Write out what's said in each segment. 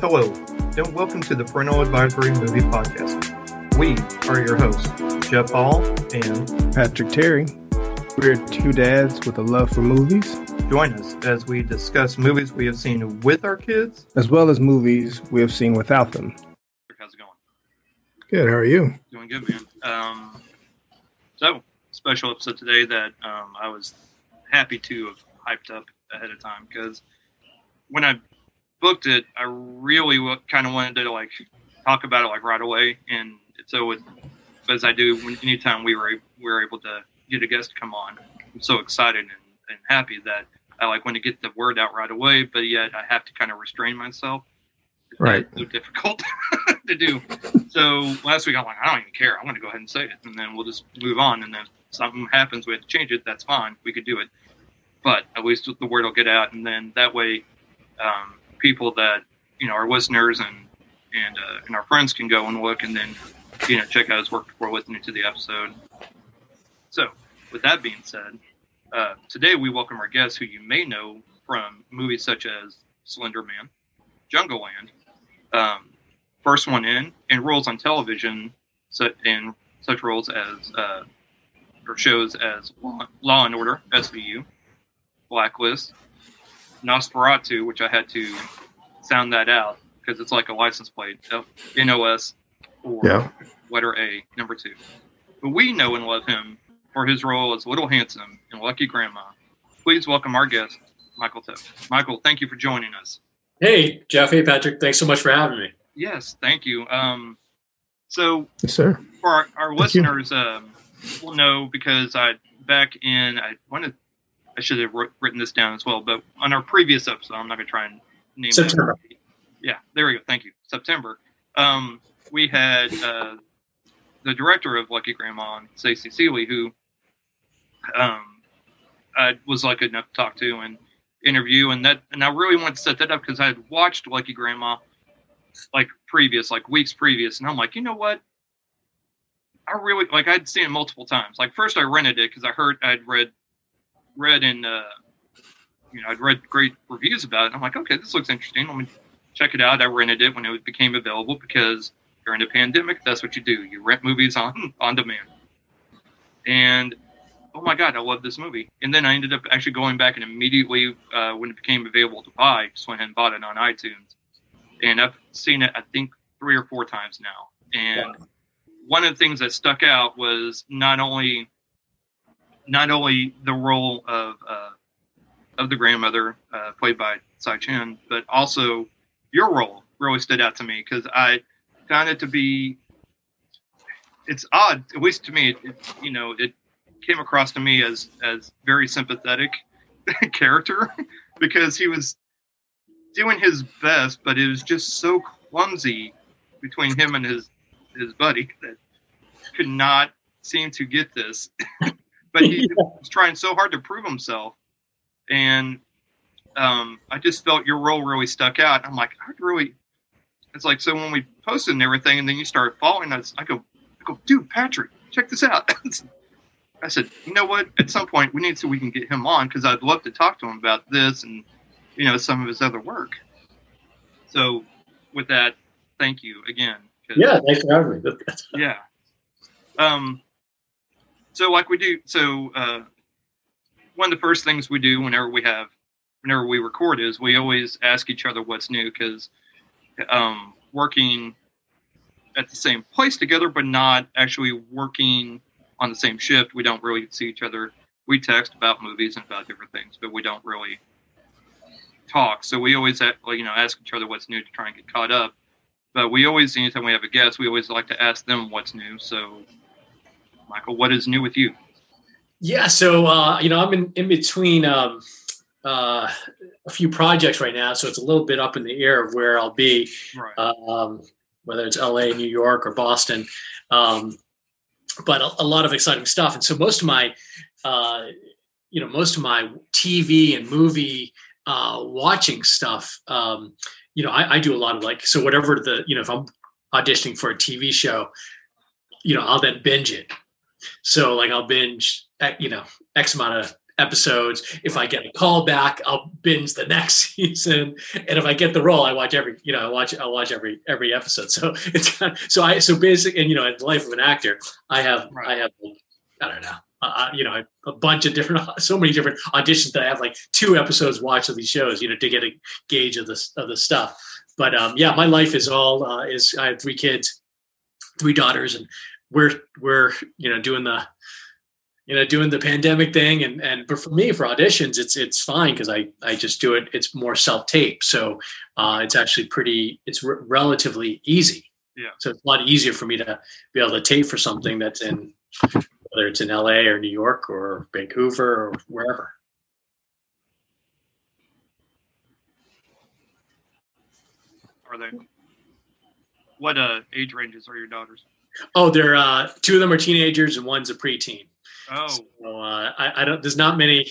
Hello, and welcome to the Parental Advisory Movie Podcast. We are your hosts, Jeff Hall and Patrick Terry. We're two dads with a love for movies, join us as we discuss movies we have seen with our kids. as well as movies we have seen without them. How's it going? Good. How are you? Doing good, man. Um, so, special episode today that um, I was happy to have hyped up ahead of time because when I booked it, I really kind of wanted to like talk about it like right away, and so it, as I do when anytime we were we were able to get a guest to come on, I'm so excited and, and happy that I like want to get the word out right away, but yet I have to kind of restrain myself. Right. So difficult to do. So last week I'm like, I don't even care. I'm going to go ahead and say it, and then we'll just move on. And then if something happens, we have to change it. That's fine. We could do it, but at least the word will get out, and then that way, um, people that you know, our listeners and and uh, and our friends can go and look, and then you know, check out his work before listening to the episode. So, with that being said, uh, today we welcome our guest, who you may know from movies such as Slender Man, Jungleland, um, First One In, and roles on television, so, in such roles as uh, or shows as Law, Law and Order, SVU, Blacklist, NOS4A2, which I had to sound that out because it's like a license plate, uh, NOS or Yeah. letter A, number two. But we know and love him for his role as Little Handsome in Lucky Grandma. Please welcome our guest, Michael Tow. Michael, thank you for joining us. Hey, Jeff. Hey, Patrick. Thanks so much for having me. Yes, thank you. Um, so Yes, sir. for our, our listeners, um, will know because I back in I wanted I should have written this down as well, but on our previous episode, I'm not going to try and name September. That. Yeah, there we go. Thank you. September. Um, we had uh, the director of Lucky Grandma, Sasie Sealy, who um, I was lucky enough to talk to and interview, and that and I really wanted to set that up because I had watched Lucky Grandma like previous, like weeks previous, and I'm like, you know what? I really like I'd seen it multiple times. Like first I rented it because I heard I'd read read in uh you know, I'd read great reviews about it. I'm like, okay, this looks interesting. Let me check it out. I rented it when it became available because during the pandemic, that's what you do. You rent movies on on demand. And oh my god, I love this movie. And then I ended up actually going back and immediately uh, when it became available to buy, just went ahead and bought it on iTunes. And I've seen it, I think, three or four times now. And one of the things that stuck out was not only not only the role of uh, of the grandmother uh, played by Tsai Chin, but also your role really stood out to me because I found it to be it's odd, at least to me. It, it, you know, it came across to me as as very sympathetic character because he was doing his best, but it was just so clumsy between him and his his buddy that could not seem to get this. but he was trying so hard to prove himself, and um, I just felt your role really stuck out. I'm like, I really. It's like so when we posted and everything, and then you start following us. I go, I go, dude, Patrick, check this out. I said, you know what? At some point, we need so we can get him on because I'd love to talk to him about this and you know some of his other work. So, with that, thank you again. Yeah, thanks for having me. yeah. Um, so like we do, so uh, one of the first things we do whenever we have, whenever we record is we always ask each other what's new because um, working at the same place together, but not actually working on the same shift, we don't really see each other. We text about movies and about different things, but we don't really talk. So we always, you know, ask each other what's new to try and get caught up. But we always, anytime we have a guest, we always like to ask them what's new. So, Michael, what is new with you? Yeah, so uh, you know, I'm in, in between um, uh, a few projects right now, so it's a little bit up in the air of where I'll be, Right. um, whether it's LA, New York, or Boston. Um, but a, a lot of exciting stuff, and so most of my, uh, you know, most of my TV and movie uh, watching stuff, um, you know, I, I do a lot of like, so whatever the, you know, if I'm auditioning for a TV show, you know, I'll then binge it. So like I'll binge, you know, X amount of episodes. If I get a call back, I'll binge the next season. And if I get the role, I watch every, you know, I watch, I watch every, every episode. So it's kind of, so I, so basic, and you know, in the life of an actor, I have, Right. I have, I don't know, uh, you know, a bunch of different, so many different auditions that I have like two episodes watched of these shows, you know, to get a gauge of this, of the stuff. But um, yeah, my life is all, uh, is I have three kids, three daughters, and we're, we're, you know, doing the, you know doing the pandemic thing and and but for me for auditions it's it's fine because i i just do it it's more self tape so uh it's actually pretty it's re- relatively easy Yeah. so it's a lot easier for me to be able to tape for something that's in whether it's in la or new york or vancouver or wherever Are they? What uh, age ranges are your daughters? Oh they're uh two of them are teenagers and one's a preteen Oh, so uh I, I don't there's not many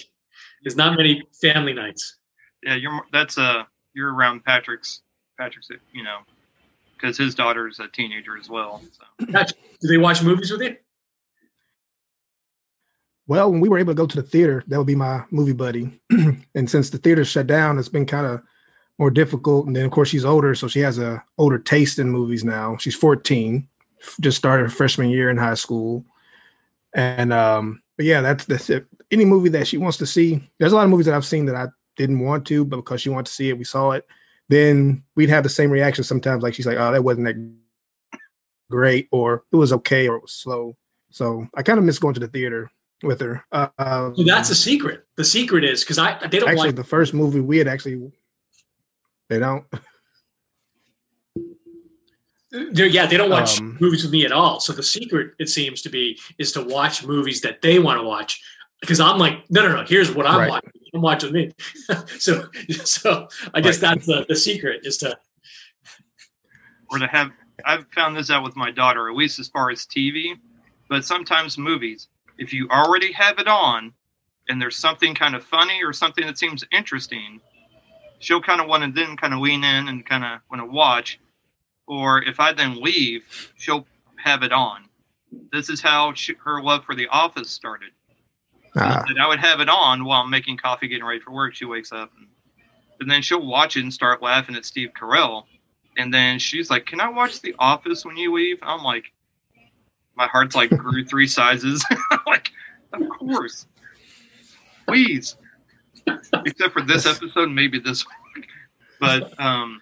there's not many family nights yeah, you're that's uh, you're around Patrick's Patrick's, you know, because his daughter's a teenager as well. So. do they watch movies with you Well, when we were able to go to the theater, that would be my movie buddy. and since the theater shut down, it's been kind of more difficult. And then, of course, she's older, so she has a older taste in movies now. She's 14, f- just started freshman year in high school. And um, but yeah, that's that's it. Any movie that she wants to see. There's a lot of movies that I've seen that I didn't want to, but because she wanted to see it, we saw it. Then we'd have the same reaction sometimes. Like she's like, "Oh, that wasn't that great," or "It was okay," or "It was slow." So I kind of miss going to the theater with her. Uh, um, so that's a secret the secret is because i they don't actually watch the first movie we had actually. They don't. They're- yeah, they don't watch Um, movies with me at all. So the secret, it seems to be, is to watch movies that they want to watch. Because I'm like, no, no, no. Here's what I'm Right. watching. I'm watching me. so, so I guess Right. that's the, the secret is to. or to have I've found this out with my daughter, at least as far as TV, but sometimes movies, if you already have it on and there's something kind of funny or something that seems interesting, she'll kind of want to then kind of lean in and kind of want to watch. Or if I then leave, she'll have it on. This is how she, her love for The Office started. Ah, I would have it on while I'm making coffee, getting ready for work. She wakes up, and, and then she'll watch it and start laughing at Steve Carell. And then she's like, "Can I watch The Office when you leave?" I'm like, my heart's like grew three sizes. Like, of course, please. Except for this episode, maybe this one. But um,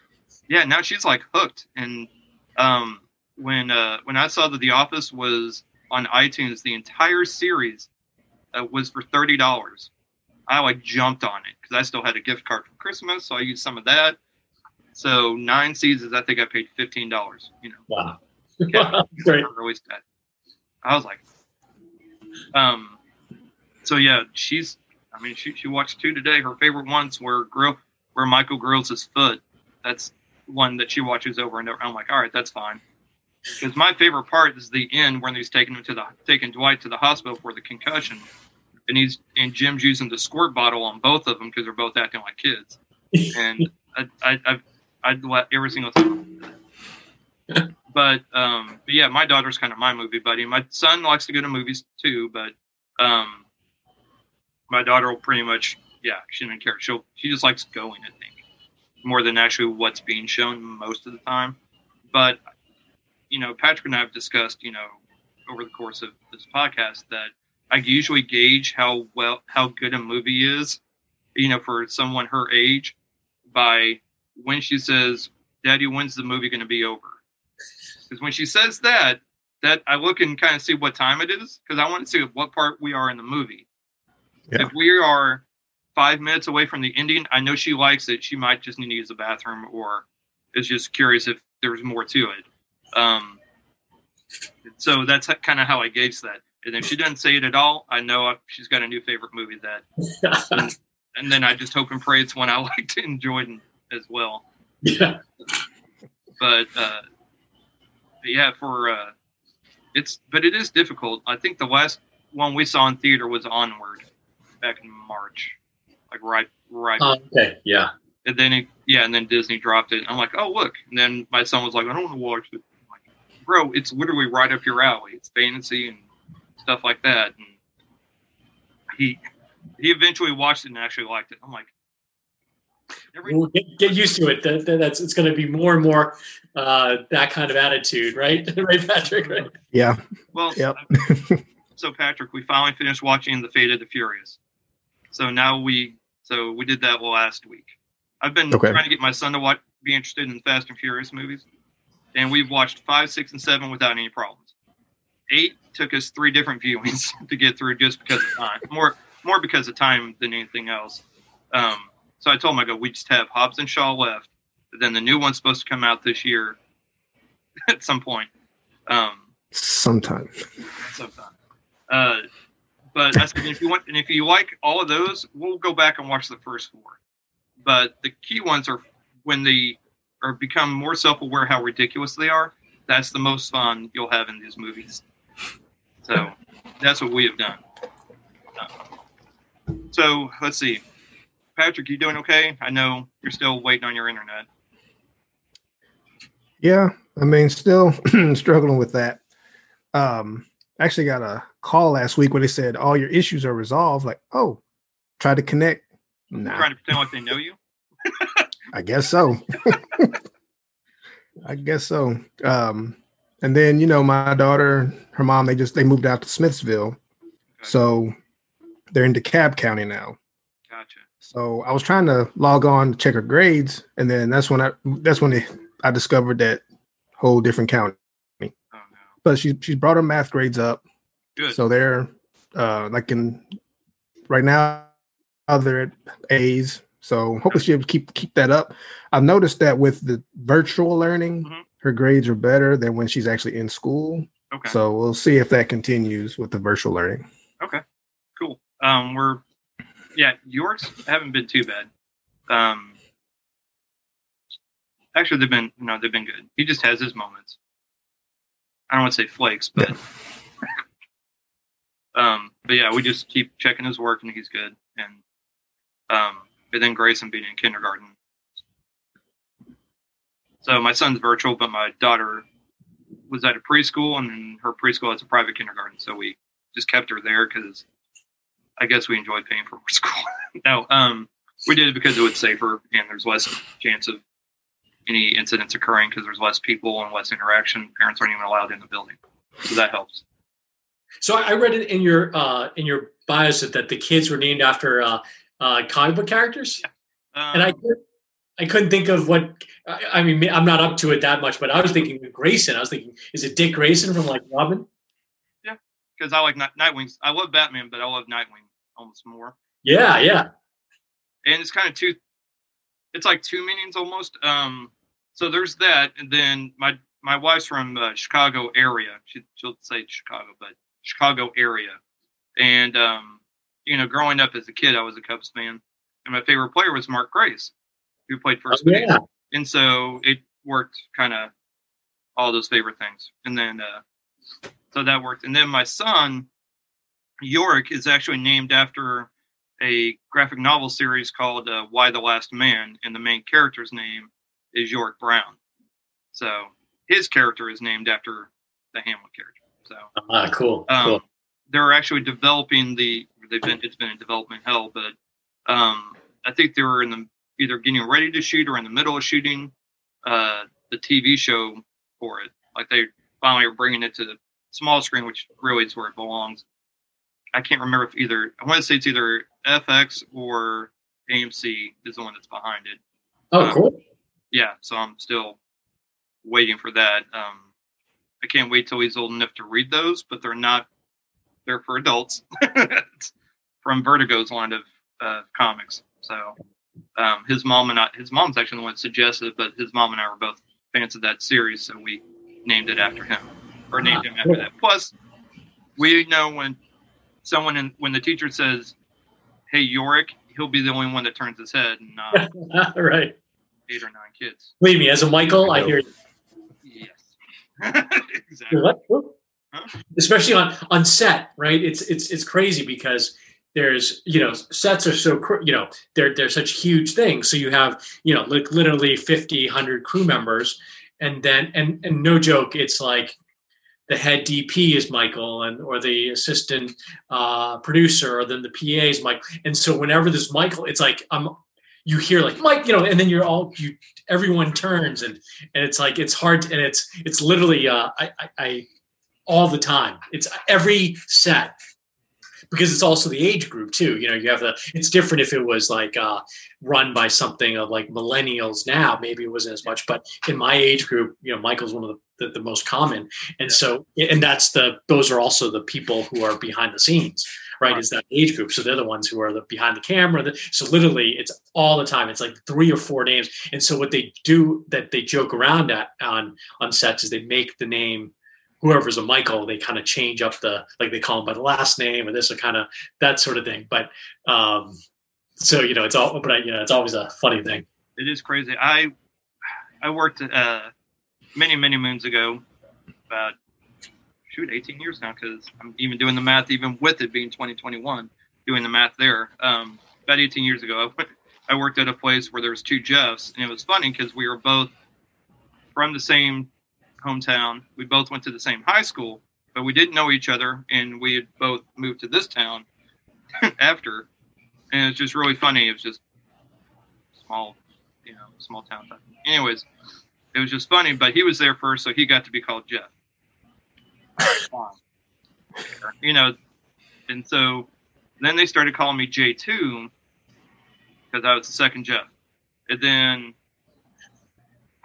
yeah, now she's like hooked. And um, when uh, when I saw that The Office was on iTunes, the entire series uh, was for thirty dollars. I like jumped on it because I still had a gift card from Christmas, so I used some of that. So nine seasons, I think I paid fifteen dollars. You know, Wow. Yeah. Great. for release that. I was like, um, so yeah, she's. I mean, she she watched two today. Her favorite ones were grill where Michael grills his foot. That's one that she watches over and over. I'm like, all right, that's fine. Because my favorite part is the end when he's taking him to the taking Dwight to the hospital for the concussion, and he's and Jim's using the squirt bottle on both of them because they're both acting like kids. And I I I've, I'd let every single time. but um, but yeah, my daughter's kind of my movie buddy. My son likes to go to movies too, but um, my daughter will pretty much yeah, she doesn't care. She'll she just likes going. I think more than actually what's being shown most of the time. But you know, Patrick and I have discussed you know over the course of this podcast that I usually gauge how well how good a movie is, you know, for someone her age by when she says, "Daddy, when's the movie going to be over?" Because when she says that, that I look and kind of see what time it is because I want to see what part we are in the movie. Yeah. If we are five minutes away from the ending, I know she likes it. She might just need to use the bathroom or is just curious if there's more to it. Um, so that's kind of how I gauge that. And if she doesn't say it at all, I know she's got a new favorite movie that, and, and then I just hope and pray it's one I like to enjoy as well yeah. but uh, yeah, for uh, it's but it is difficult. I think the last one we saw in theater was Onward back in March, like right right, Oh, okay. Yeah. and then it, yeah, and then Disney dropped it. I'm like, oh look, and then my son was like, I don't want to watch it. I'm like, bro, it's literally right up your alley. It's fantasy and stuff like that. And he he eventually watched it and actually liked it. I'm like, every, We'll get, get used to it. That, that- that's it's going to be more and more uh, that kind of attitude, right? right, Patrick. Right. Yeah. well, Yep. so Patrick, we finally finished watching The Fate of the Furious. So now we, so we did that last week. I've been Okay. trying to get my son to watch, be interested in Fast and Furious movies, and we've watched five, six, and seven without any problems. Eight took us three different viewings to get through just because of time, more more because of time than anything else. Um, so I told him, I go, we just have Hobbs and Shaw left. But then the new one's supposed to come out this year at some point. Um, Sometime. sometime. Uh, but if you want, and if you like all of those, we'll go back and watch the first four. But the key ones are when they are become more self-aware how ridiculous they are. That's the most fun you'll have in these movies. So that's what we have done. So let's see, Patrick, you doing okay? I know you're still waiting on your internet. Yeah, I mean, still struggling with that. Um, actually got a call last week where they said all your issues are resolved. Like, oh, try to connect. Nah, Trying to pretend like they know you. I guess so. I guess so. Um, and then you know, my daughter, her mom, they just they moved out to Smithville, so they're in DeKalb County now. Gotcha. So I was trying to log on to check her grades, and then that's when I that's when I discovered that whole different county. Oh no. But she she's brought her math grades up, Good. so they're uh like in right now they're at A's. So hopefully she'll keep keep that up. I've noticed that with the virtual learning, Mhm. her grades are better than when she's actually in school. okay. So we'll see if that continues with the virtual learning. Okay, cool. Um, we're yeah, yours haven't been too bad. Um, actually, they've been no, they've been good. He just has his moments. I don't want to say flakes, but um, but yeah, we just keep checking his work and he's good. And um, and then Grayson being in kindergarten. So my son's virtual, but my daughter was at a preschool, and then her preschool has a private kindergarten. So we just kept her there because I guess we enjoyed paying for more school. no, um, we did it because it was safer and there's less chance of any incidents occurring because there's less people and less interaction. Parents aren't even allowed in the building, so that helps. So I read it in your uh, in your bios that, the kids were named after uh, uh, comic book characters, Um, and I couldn't- I couldn't think of what. I, I mean, I'm not up to it that much, but I was thinking Grayson. I was thinking, is it Dick Grayson from like Robin? Yeah, because I like Nightwing. I love Batman, but I love Nightwing almost more. Yeah, yeah. and it's kind of two it's like two meanings almost um so there's that and then my my wife's from uh, chicago area she, she'll say chicago but chicago area. And um you know growing up as a kid i was a cubs fan. And my favorite player was mark grace who played first Oh, base. Yeah. and so it worked kind of all those favorite things. And then uh so that worked. And then my son yorick is actually named after a graphic novel series called uh, Y the last man and the main character's name is yorick brown. So his character is named after the hamlet character so Ah, cool. um, cool. they're actually developing the they've been it's been in development hell but um i think they were in the either getting ready to shoot or in the middle of shooting uh the tv show for it like they finally are bringing it to the small screen which really is where it belongs i can't remember if either i want to say it's either fx or amc is the one that's behind it Oh, um, cool. yeah, so I'm still waiting for that. Um, I can't wait till he's old enough to read those, but they're not. They're for adults from Vertigo's line of uh, comics. So um, his mom and I, his mom's actually the one that suggested, it, but his mom and I were both fans of that series, so we named it after him, or named him after that. Plus, we know when someone in, when the teacher says, "Hey Yorick," he'll be the only one that turns his head, and not right. eight or nine kids. Believe me, as a Michael, I hear you. Exactly. Huh? Especially on on set, right? It's it's it's crazy because there's you know sets are so you know they're they're such huge things. So you have you know like literally 50, 100 crew members, and then and and no joke, it's like the head DP is Michael, and or the assistant uh, producer, or then the PA is Mike. And so whenever there's Michael, it's like I'm. You hear like Mike, you know, and then you're all you. Everyone turns, and and it's like it's hard, and it's it's literally uh, I, I, I all the time. It's every set because it's also the age group too. You know, you have the. It's different if it was like uh, run by something of like millennials now. Maybe it wasn't as much, but in my age group, you know, Michael's one of the the, the most common, and so and that's the those are also the people who are behind the scenes right? Is that age group. So they're the ones who are the behind the camera. So literally, it's all the time. It's like three or four names. And so what they do that they joke around at on on sets is they make the name whoever's a Michael. They kind of change up the like they call him by the last name or this or kind of that sort of thing. But um, so you know, it's all. But I, you know, it's always a funny thing. It is crazy. I I worked uh, many many moons ago about shoot 18 years now because i'm even doing the math even with it being 2021 doing the math there. Um, about 18 years ago I, went, I worked at a place where there was two jeffs and it was funny because we were both from the same hometown. We both went to the same high school but we didn't know each other and we had both moved to this town after. And it's just really funny. It was just small you know small town. Anyways it was just funny but he was there first so he got to be called jeff you know, and so then they started calling me J2 because I was the second Jeff. And then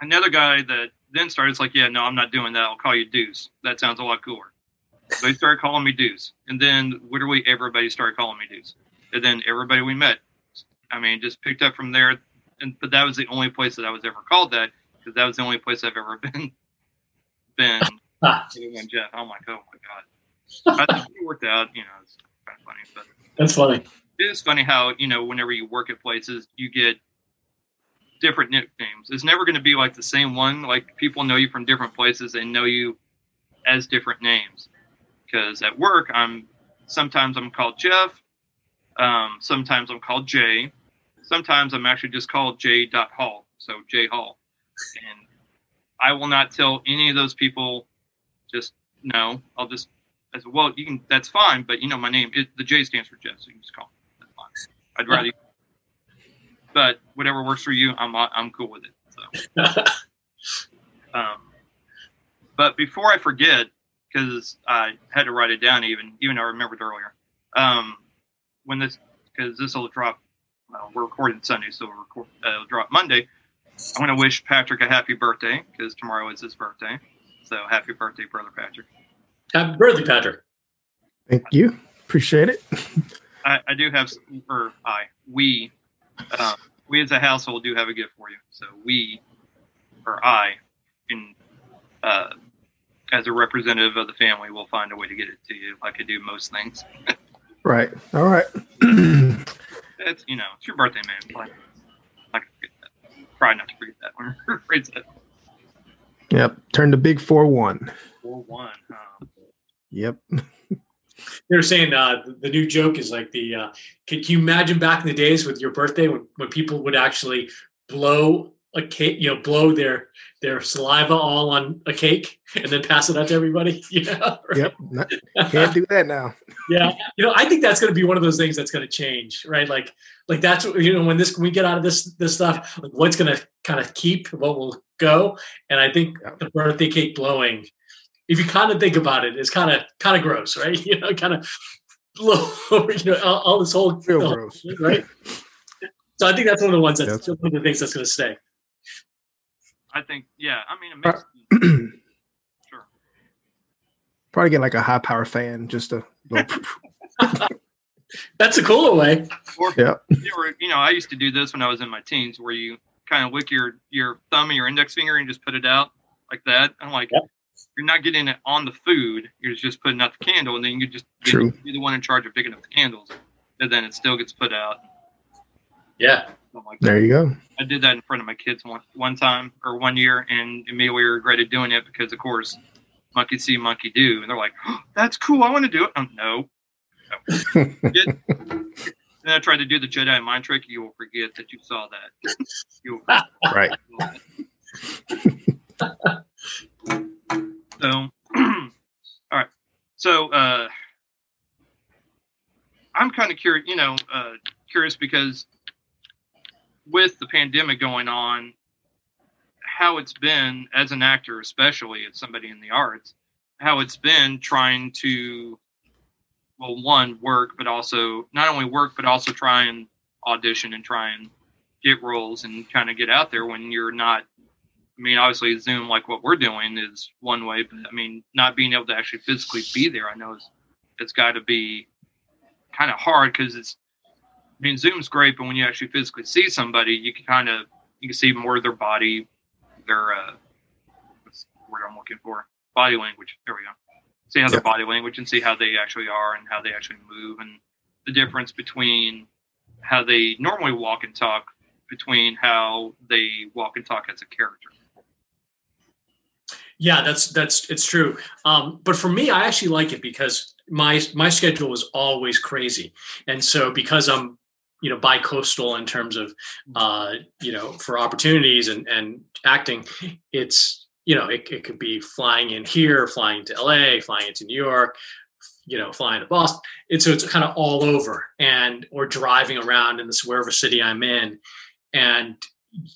another guy that then started, like, yeah, no, I'm not doing that. I'll call you Deuce. That sounds a lot cooler. So they started calling me Deuce. And then literally everybody started calling me Deuce. And then everybody we met, I mean, just picked up from there. And but that was the only place that I was ever called that because that was the only place I've ever been been And Jeff, I'm like, oh my god. I worked out. You know, it's kind of funny, but that's funny. It is funny how you know whenever you work at places, you get different nicknames. It's never going to be like the same one. Like people know you from different places and know you as different names. Because at work, I'm sometimes I'm called Jeff. Um, sometimes I'm called Jay. Sometimes I'm actually just called J. Hall. So J Hall. And I will not tell any of those people just no. I'll just I said, well, you can. That's fine, but you know, my name it, the J stands for Jeff, so you can just call me. That's fine. I'd rather. but whatever works for you, I'm I'm cool with it. So. um, but before I forget, because I had to write it down, even even though I remembered earlier. Um, when this because this will drop. Well, we're recording Sunday, so we'll, record, uh, it'll drop Monday. I want to wish Patrick a happy birthday because tomorrow is his birthday. So happy birthday, brother Patrick. Happy birthday, Patrick. Thank you. Appreciate it. I, I do have, or I, we, uh, we as a household do have a gift for you. So we, or I, in, uh, as a representative of the family, will find a way to get it to you, like I do most things. right. All right. it's you know, it's your birthday, man. Like, I can forget that. Try not to forget that one. Yep. Turn the big four one. Four one. Huh? Yep. They're saying uh, the new joke is like the. Uh, can, can you imagine back in the days with your birthday when, when people would actually blow a cake, you know, blow their their saliva all on a cake and then pass it out to everybody. Yeah, right? Yep, can't do that now. yeah, you know, I think that's going to be one of those things that's going to change, right? Like, like that's you know, when this when we get out of this this stuff, like what's going to kind of keep, what will go, and I think yep. the birthday cake blowing, if you kind of think about it, it, is kind of kind of gross, right? You know, kind of blow, you know, all, all this whole, Real gross, right? So I think that's one of the ones that's yep. one of the things that's going to stay. I think, yeah. I mean, it uh, makes sure. Probably get like a high power fan, just a. That's a cooler way. Or, yeah. You know, I used to do this when I was in my teens, where you kind of lick your your thumb and your index finger and just put it out like that. I'm like, yep. you're not getting it on the food. You're just putting out the candle, and then you just True. be the one in charge of picking up the candles, and then it still gets put out. Yeah. Like there you go. I did that in front of my kids one one time or one year, and immediately regretted doing it because, of course, monkey see, monkey do, and they're like, oh, "That's cool. I want to do it." Oh, no. no. Then I tried to do the Jedi mind trick. You will forget that you saw that. you right. so, all right. so uh, I'm kind of curious, you know, uh, curious because with the pandemic going on, how it's been as an actor, especially as somebody in the arts, how it's been trying to, well, one work, but also not only work, but also try and audition and try and get roles and kind of get out there when you're not. I mean, obviously, Zoom, like what we're doing, is one way, but I mean, not being able to actually physically be there, I know it's, it's got to be kind of hard because it's. I mean, Zoom's great, but when you actually physically see somebody, you can kind of you can see more of their body, their uh, what's the word I'm looking for? Body language. There we go. See how their body language and see how they actually are and how they actually move and the difference between how they normally walk and talk between how they walk and talk as a character. Yeah, that's that's it's true. Um, but for me, I actually like it because my my schedule is always crazy, and so because I'm you know bi-coastal in terms of uh, you know for opportunities and and acting, it's you know it, it could be flying in here, flying to LA, flying into New York, you know, flying to Boston. It's so it's kind of all over, and or driving around in this wherever city I'm in, and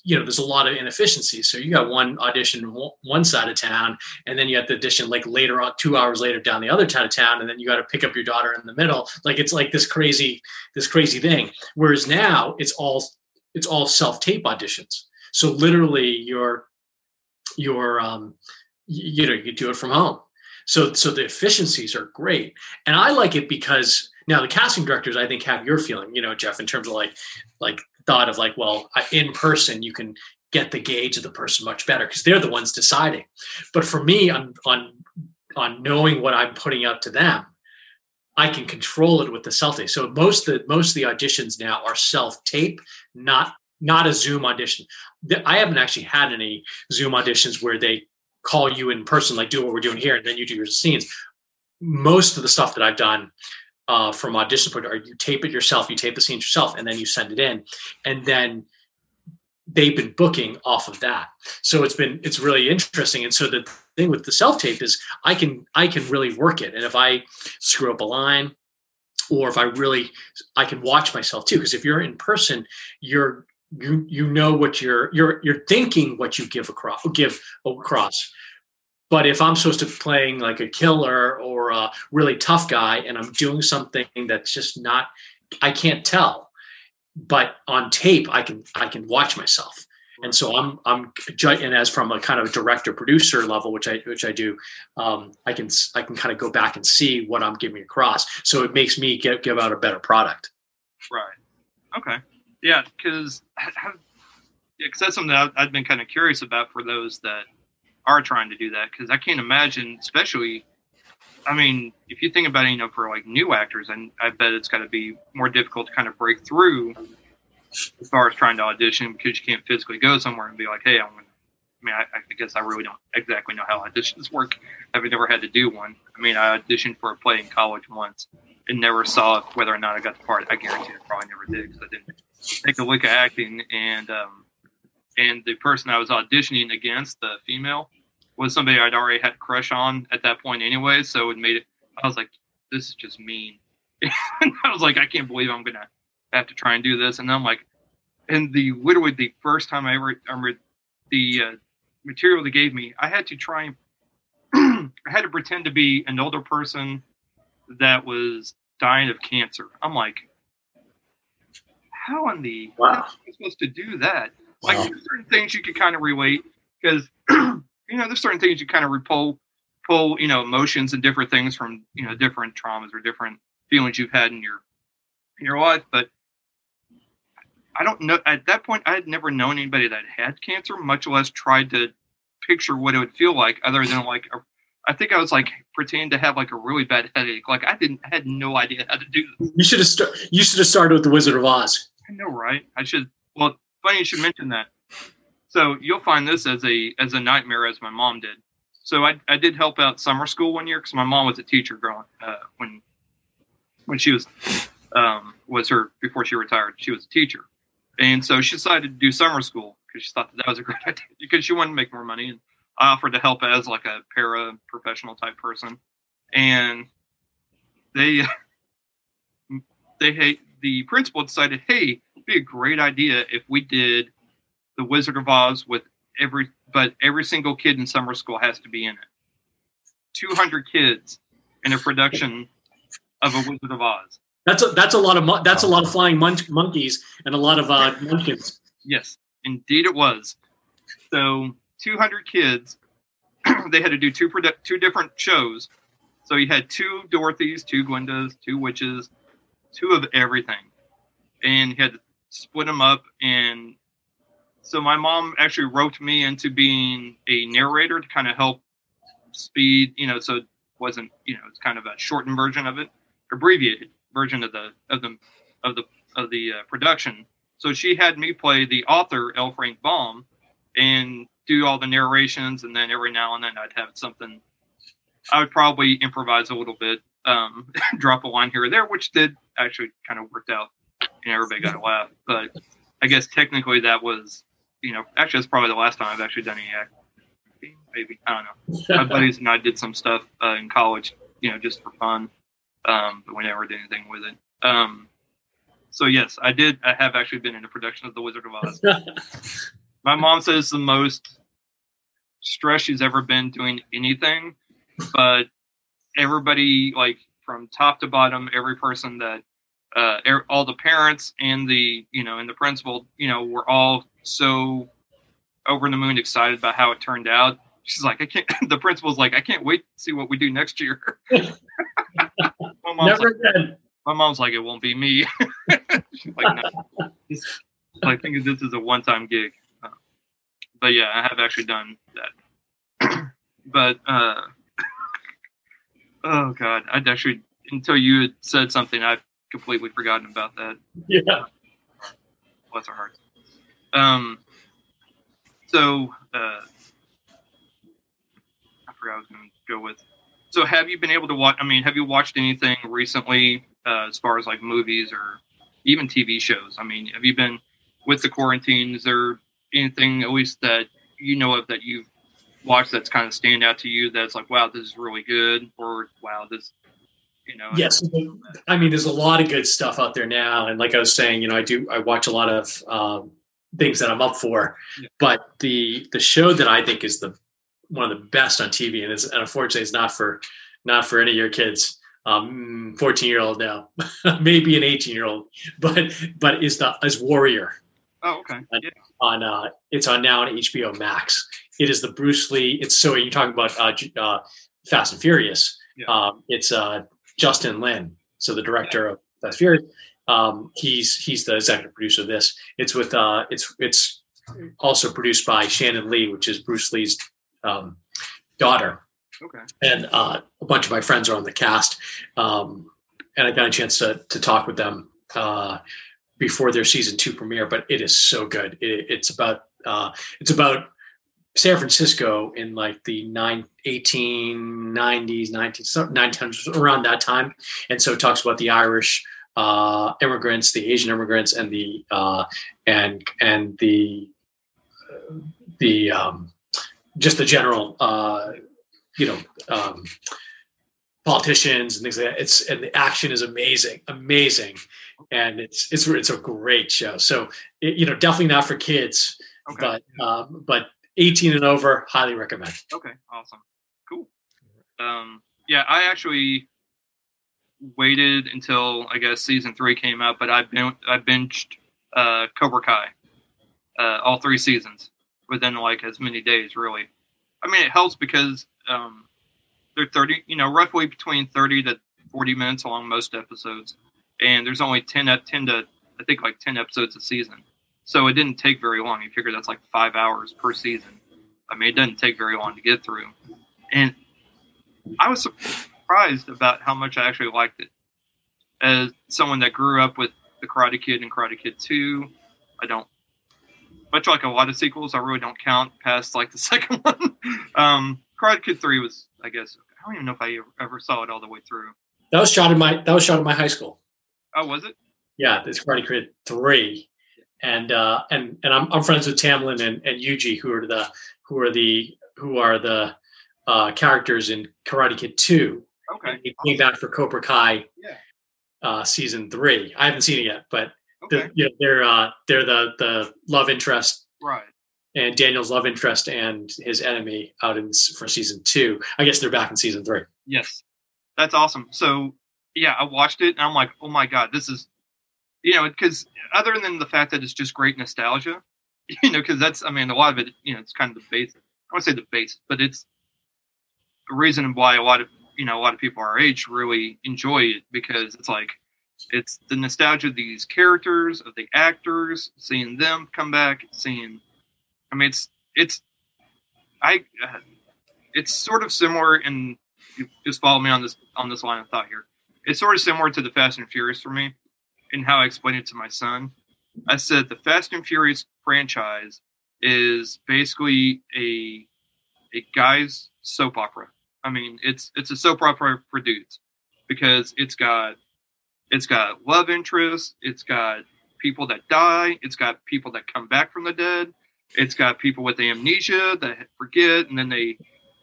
you know, there's a lot of inefficiency. So you got one audition one side of town, and then you have to audition like later on, two hours later down the other side of town, and then you got to pick up your daughter in the middle. Like it's like this crazy, this crazy thing. Whereas now it's all it's all self tape auditions. So literally, your your um, you know, you do it from home. So so the efficiencies are great, and I like it because now the casting directors I think have your feeling, you know, Jeff, in terms of like like thought of like, well, in person you can get the gauge of the person much better because they're the ones deciding. But for me, on on on knowing what I'm putting out to them, I can control it with the self tape. So most the most of the auditions now are self tape, not not a Zoom audition. I haven't actually had any Zoom auditions where they call you in person, like do what we're doing here, and then you do your scenes. Most of the stuff that I've done uh, from audition point, are you tape it yourself, you tape the scenes yourself, and then you send it in, and then they've been booking off of that. So it's been it's really interesting. And so the thing with the self tape is I can I can really work it, and if I screw up a line, or if I really I can watch myself too, because if you're in person, you're you you know what you're you're you're thinking what you give across give across but if I'm supposed to be playing like a killer or a really tough guy and I'm doing something that's just not, I can't tell. But on tape, I can I can watch myself. And so I'm I'm and as from a kind of director producer level, which I which I do, um, I can I can kind of go back and see what I'm giving across. So it makes me get give out a better product. Right. Okay. Yeah, because yeah, cause that's something that I've, been kind of curious about for those that are trying to do that because I can't imagine, especially. I mean, if you think about it, you know, for like new actors, and I bet it's got to be more difficult to kind of break through as far as trying to audition because you can't physically go somewhere and be like, "Hey, I'm going." to I mean, I, I guess I really don't exactly know how auditions work. I've never had to do one. I mean, I auditioned for a play in college once and never saw whether or not I got the part. I guarantee I probably never did because I didn't take a look at acting. And um, and the person I was auditioning against, the female, was somebody I'd already had a crush on at that point anyway. So it made it. I was like, this is just mean. I was like, I can't believe I'm gonna have to try and do this. And I'm like, and the literally the first time I ever I remember the uh, material they gave me, I had to try and I had to pretend to be an older person that was dying of cancer. I'm like, how in the wow. how am I supposed to do that? Like wow. certain things you could kind of relate because you know, there's certain things you kind of pull, pull, you know, emotions and different things from, you know, different traumas or different feelings you've had in your, in your life. But I don't know. At that point, I had never known anybody that had cancer, much less tried to picture what it would feel like, other than like, a, I think I was like pretending to have like a really bad headache. Like I didn't, I had no idea how to do this. You should have, st- you should have started with the Wizard of Oz. I know, right? I should. Well, funny you should mention that. So you'll find this as a as a nightmare as my mom did. So I, I did help out summer school one year because my mom was a teacher growing uh, when when she was um, was her before she retired. She was a teacher, and so she decided to do summer school because she thought that, that was a great idea because she wanted to make more money. And I offered to help as like a para professional type person, and they they hey, the principal decided, hey, it'd be a great idea if we did the Wizard of Oz with every but every single kid in summer school has to be in it. 200 kids in a production of a Wizard of Oz. That's a that's a lot of mon- that's a lot of flying mon- monkeys and a lot of uh, munchkins. Yes, indeed it was. So 200 kids. they had to do two produ- two different shows. So you had two Dorothys, two Glindas, two witches, two of everything, and he had to split them up. And so my mom actually roped me into being a narrator to kind of help speed, you know, so it wasn't, you know, it's kind of a shortened version of it, abbreviated version of the of the of the of the uh, production. So she had me play the author L. Frank Baum and do all the narrations, and then every now and then I'd have something. I would probably improvise a little bit, um, drop a line here or there, which did actually kind of worked out, and everybody got a laugh. But I guess technically that was, you know, actually that's probably the last time I've actually done any acting. Maybe I don't know. My buddies and I did some stuff uh, in college, you know, just for fun, um, but we never did anything with it. Um, so yes, I did. I have actually been in a production of The Wizard of Oz. My mom says it's the most stress she's ever been doing anything, but everybody, like from top to bottom, every person that, uh, er, all the parents and the, you know, and the principal, you know, were all so over the moon excited about how it turned out. She's like, I can't. The principal's like, I can't wait to see what we do next year. my mom's Never like, again. my mom's like, it won't be me. She's like, no. I think this is a one-time gig. Uh, but yeah, I have actually done that. but uh, oh god, I'd actually until you had said something, I've completely forgotten about that. Yeah. Bless our hearts. Um. So uh, I forgot I was going to go with. So have you been able to watch? I mean, have you watched anything recently uh, as far as like movies or even TV shows? I mean, have you been with the quarantine? Is there anything at least that you know of that you've watched that's kind of stand out to you? That's like, wow, this is really good, or wow, this, you know, Yes, I mean, there's a lot of good stuff out there now, and like I was saying, you know, I do I watch a lot of um, things that I'm up for, Yeah. but the the show that I think is the one of the best on TV, and, it's, and unfortunately, it's not for not for any of your kids. Um, 14 year old now, maybe an 18 year old, but but is the is Warrior Oh, okay. Yeah. on uh it's on now on HBO Max. It is the Bruce Lee. It's so you're talking about uh, uh Fast and Furious. Yeah. Um, it's uh Justin Lin, so the director of Fast and Furious. Um, he's he's the executive producer of this. It's with uh it's it's also produced by Shannon Lee, which is Bruce Lee's um, daughter Okay. and uh, a bunch of my friends are on the cast. Um, and I got a chance to to talk with them uh, before their season two premiere. But it is so good. It, it's about uh, it's about San Francisco in like the nine, 1890s, 19, 1900s, around that time. And so it talks about the Irish uh, immigrants, the Asian immigrants, and the uh, and and the the um, just the general uh, you know um, politicians and things like that. It's and the action is amazing, amazing, and it's it's it's a great show. So it, you know, definitely not for kids, Okay. but um, but 18 and over, highly recommend. Okay, awesome, cool. Um, yeah, I actually waited until I guess season three came out, but I bin I binged uh, Cobra Kai, uh, all three seasons within like as many days. Really, I mean it helps because um, they're thirty, you know, roughly between thirty to forty minutes long most episodes, and there's only 10, ep- 10 to I think like ten episodes a season. So it didn't take very long. You figure that's like five hours per season. I mean, it doesn't take very long to get through. And I was surprised about how much I actually liked it. As someone that grew up with The Karate Kid and Karate Kid 2, I don't, much like a lot of sequels, I really don't count past like the second one. um, Karate Kid 3 was, I guess, I don't even know if I ever, ever saw it all the way through. That was shot in my that was shot in my high school. Oh, was it? Yeah, this Karate Kid three, and uh, and and I'm, I'm friends with Tamlyn and, and Yuji, who are the who are the who are the uh, characters in Karate Kid two, Okay. And he came back for Cobra Kai Yeah. uh, season three. I haven't seen it yet, but Okay. the, you know, they're uh, they're the the love interest right. and Daniel's love interest and his enemy out in for season two. I guess they're back in season three. Yes. That's awesome. So yeah, I watched it and I'm like, oh my god, this is, you know, because other than the fact that it's just great nostalgia, you know, because that's, I mean, a lot of it, you know, it's kind of the base. I won't say the base, but it's the reason why a lot of, you know, a lot of people our age really enjoy it because it's like, it's the nostalgia of these characters, of the actors, seeing them come back, seeing, I mean, it's, it's, I, uh, it's sort of similar and you just follow me on this on this line of thought here. It's sort of similar to the Fast and Furious for me, and how I explained it to my son. I said the Fast and Furious franchise is basically a a guy's soap opera. I mean, it's it's a soap opera for dudes because it's got it's got love interest, it's got people that die, it's got people that come back from the dead, it's got people with amnesia that forget and then they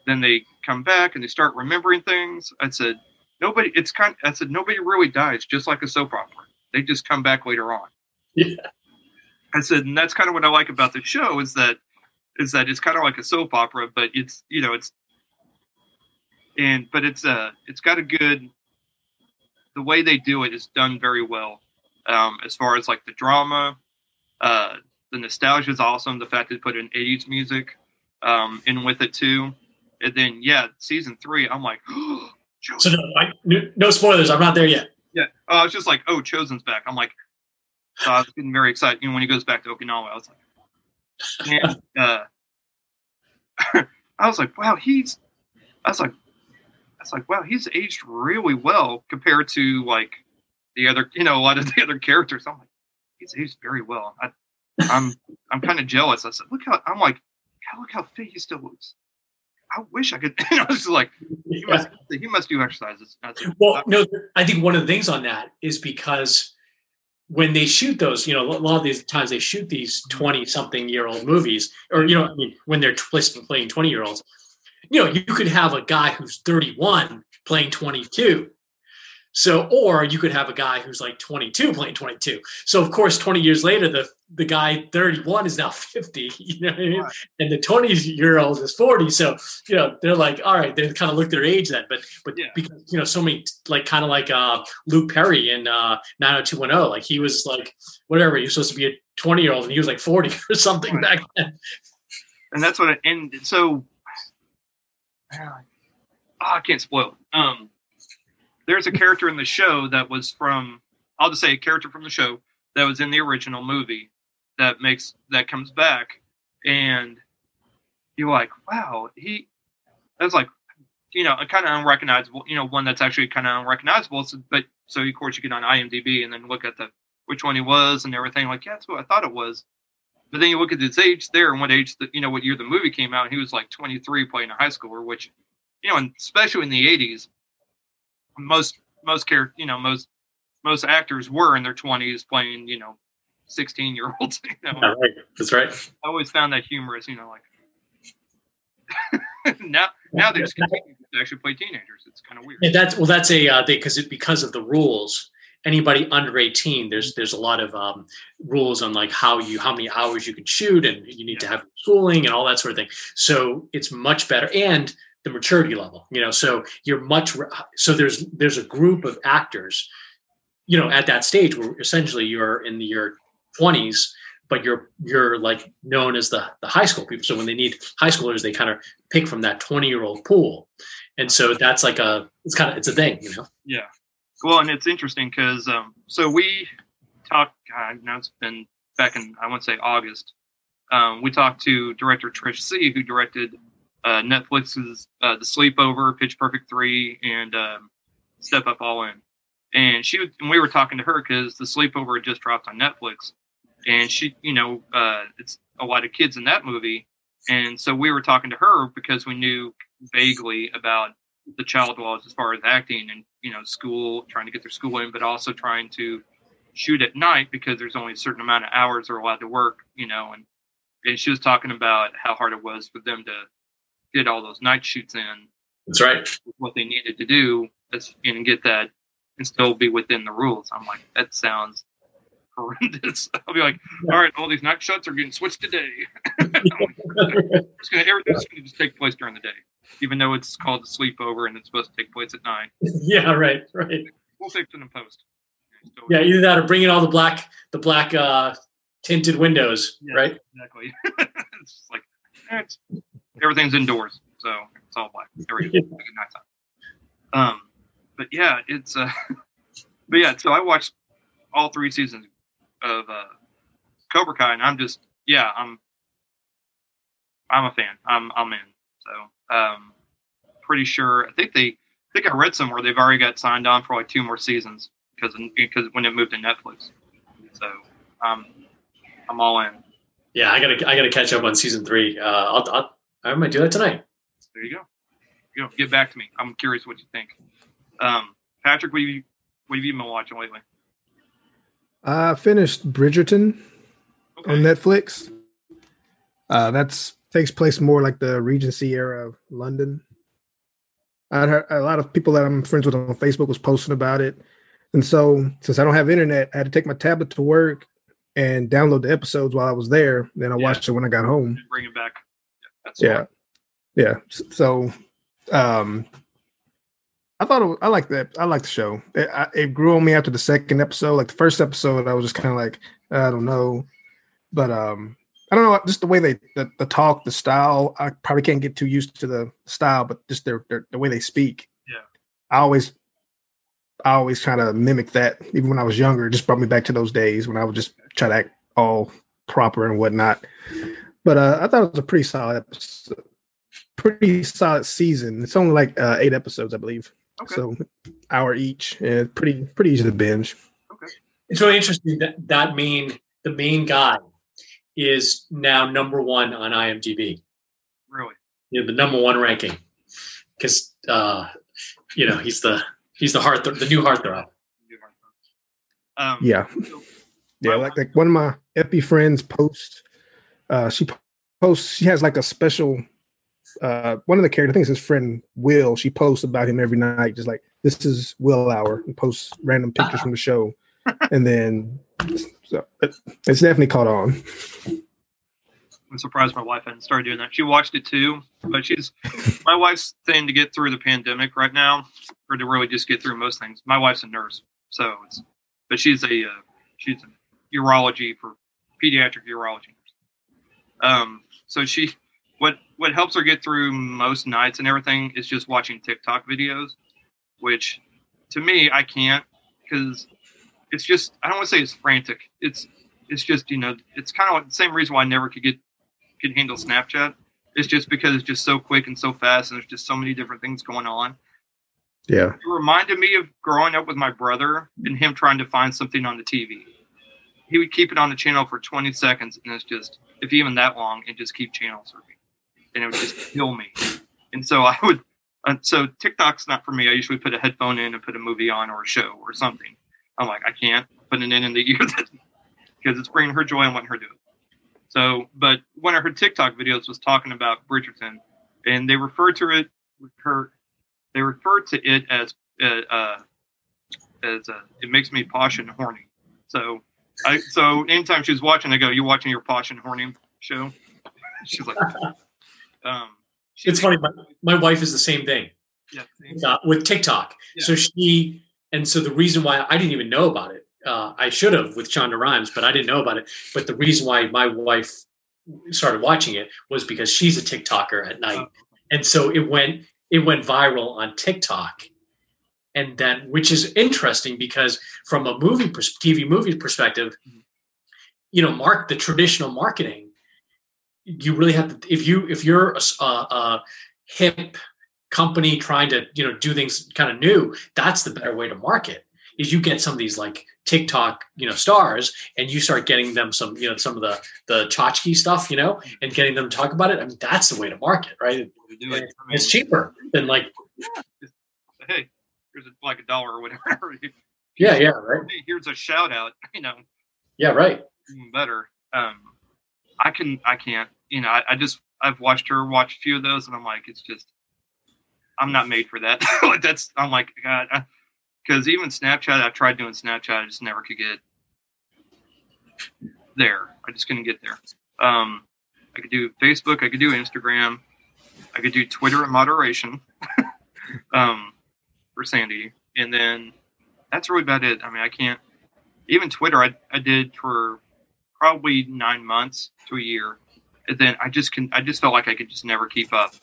then they come back and they start remembering things. I said, nobody, it's kind I said, nobody really dies, just like a soap opera. They just come back later on. Yeah. I said, and that's kind of what I like about the show is that, is that it's kind of like a soap opera, but it's, you know, it's, and, but it's, uh, it's got a good, the way they do it is done very well. Um, as far as like the drama, uh, the nostalgia is awesome. The fact they put in 80s music, um, in with it too. And then yeah, season three, I'm like, Chozen. So no, I, no spoilers. I'm not there yet. Yeah. Oh, I was just like, oh, Chozen's back. I'm like, so I was getting very excited. You know, when he goes back to Okinawa, I was like, and uh, I was like, wow, he's. I was like, I was like, wow, he's aged really well compared to like the other, you know, a lot of the other characters. I'm like, he's aged very well. I, I'm, I'm kind of jealous. I said, look how I'm like, "God, look how fit he still looks. I wish I could. You know, it's like he must, he must do exercises. Well, uh, no, I think one of the things on that is because when they shoot those, you know, a lot of these times they shoot these mm-hmm. 20 something year old movies, or, you know, I mean, when they're pl- playing 20 year olds, you know, you could have a guy who's 31 playing 22. So, or you could have a guy who's like 22 playing 22. So, of course, 20 years later, the the guy 31 is now 50, you know, what I mean? Right. and the 20 year old is 40. So, you know, they're like, all right, they kind of look their age then. But, but Yeah. because, you know, so many, like, kind of like uh, Luke Perry in uh, 90210, like he was like, whatever, he was supposed to be a 20 year old and he was like 40 or something Right. back then. and that's what I, and so oh, I can't spoil. Um, there's a character in the show that was from I'll just say a character from the show that was in the original movie that makes that comes back and you're like, wow, he that's like you know, a kind of unrecognizable, you know, one that's actually kind of unrecognizable. So, but so of course you get on IMDb and then look at the which one he was and everything. Like, yeah, that's what I thought it was. But then you look at his age there and what age, the, you know, what year the movie came out. And he was like 23 playing a high schooler, which, you know, and especially in the 80s, most most character, you know, most most actors were in their 20s playing, you know, 16 year olds. You know, Yeah, right. That's right. I always found that humorous. You know, like now now they just continue to actually play teenagers. It's kind of weird. And that's well, that's a uh, because it because of the rules. Anybody under eighteen, there's there's a lot of um, rules on like how you how many hours you can shoot, and you need to have schooling and all that sort of thing. So it's much better, and the maturity level, you know. So you're much so there's there's a group of actors, you know, at that stage where essentially you're in the, your twenties, but you're you're like known as the the high school people. So when they need high schoolers, they kind of pick from that twenty year old pool, and so that's like a it's kind of it's a thing, you know. Yeah. Well, and it's interesting because um, so we talked. Now it's been back in I want to say August. Um, we talked to director Trish Sie, who directed uh, Netflix's uh, The Sleepover, Pitch Perfect three, and um, Step Up All In. And she and we were talking to her because The Sleepover had just dropped on Netflix, and she, you know, uh, it's a lot of kids in that movie, and so we were talking to her because we knew vaguely about the child laws as far as acting and you know school trying to get their school in but also trying to shoot at night because there's only a certain amount of hours they're allowed to work you know and and she was talking about how hard it was for them to get all those night shoots in That's right. what they needed to do is you know, get that and still be within the rules. I'm like, that sounds horrendous. I'll be like, all right, all these night shots are getting switched today. it's gonna everything's gonna just take place during the day, even though it's called a sleepover and it's supposed to take place at nine. yeah, right, right. We'll fix it in post. So, Yeah, either that or bring in all the black, the black uh, tinted windows, Yeah. right? exactly. it's just like eh, it's, everything's indoors, so it's all black. There we go. Nighttime. Um, but yeah, it's uh, but yeah. So I watched all three seasons of uh, Cobra Kai, and I'm just yeah, I'm I'm a fan. I'm I'm in. So um, pretty sure. I think they I think I read somewhere they've already got signed on for like two more seasons because because when it moved to Netflix. So um, I'm all in. Yeah, I gotta, I gotta catch up on season three. Uh, I'll, I'll, I might do that tonight. There you go. You know, get back to me. I'm curious what you think. Um, Patrick, what have you what have you been watching lately? I finished Bridgerton on Netflix. Uh, that's takes place more like the Regency era of London. I heard a lot of people that I'm friends with on Facebook was posting about it, and so since I don't have internet, I had to take my tablet to work and download the episodes while I was there. Then I Yeah. watched it when I got home. Bring it back. Yeah, that's Yeah, yeah. So, um, I thought it was, I liked that. I liked the show. It, I, it grew on me after the second episode. Like the first episode, I was just kind of like, I don't know, but um, I don't know. Just the way they the, the talk, the style. I probably can't get too used to the style, but just their, their the way they speak. Yeah. I always, I always kind of mimic that. Even when I was younger, it just brought me back to those days when I would just try to act all proper and whatnot. But uh, I thought it was a pretty solid episode pretty solid season. It's only like uh, eight episodes, I believe. Okay. So hour each, and pretty pretty easy to binge. Okay. It's really interesting that that main, the main guy, is now number one on IMDb. really. You know, the number one ranking, because uh, you know he's the he's the heart, the new heartthrob. Um, Yeah, so- yeah. Like like one of my epi friends posts. Uh, she posts. She has like a special. Uh, one of the characters, I think it's his friend Will. She posts about him every night, just like this is Will hour, and posts random pictures from the show, and then so it, it's definitely caught on. I'm surprised my wife hadn't started doing that. She watched it too, but she's my wife's thing to get through the pandemic right now, or to really just get through most things. My wife's a nurse, so it's but she's a uh, she's a urology for pediatric urology. Um, so she what what helps her get through most nights and everything is just watching TikTok videos, which to me I can't because it's just I don't want to say it's frantic. It's it's just you know it's kind of like the same reason why I never could get could handle Snapchat. It's just because it's just so quick and so fast, and there's just so many different things going on. Yeah, It reminded me of growing up with my brother and him trying to find something on the TV. He would keep it on the channel for 20 seconds, and it's just, if even that long, and just keep channel surfing, and it would just kill me. And so I would, uh, so TikTok's not for me. I usually put a headphone in and put a movie on or a show or something. I'm like, I can't put it in in the ear because it's bringing her joy and letting her do it. So, but one of her TikTok videos was talking about Bridgerton, and they referred to it her they refer to it as uh, uh, as uh, it makes me posh and horny. So I so anytime she's watching, I go, "You watching your posh and horny show?" she's like, um, she's It's funny. My, my wife is the same thing Yeah, uh, with TikTok. Yeah. So she, and so the reason why I didn't even know about it, uh, I should have with Shonda Rhimes, but I didn't know about it. But the reason why my wife started watching it was because she's a TikToker at night, Oh, and so it went it went viral on TikTok, and then which is interesting because from a movie TV movie perspective, Mhm. you know, mark the traditional marketing. You really have to if you if you're a hip company trying to you know do things kind of new, that's the better way to market. Is you get some of these like TikTok you know stars and you start getting them some you know some of the the tchotchke stuff you know and getting them to talk about it. I mean that's the way to market, right? to do it. I mean, It's cheaper than like hey, here's like a dollar or whatever. yeah yeah right Hey, here's a shout out. You know, yeah right even better. Um, I can, I can't. You know, I, I just I've watched her watch a few of those, and I'm like, it's just, I'm not made for that. that's I'm like God, because even Snapchat, I tried doing Snapchat, I just never could get there. I just couldn't get there. Um, I could do Facebook, I could do Instagram, I could do Twitter in moderation um, for Sandy, and then that's really about it. I mean, I can't even Twitter. I, I did for probably nine months to a year, and then I just can. I just felt like I could just never keep up,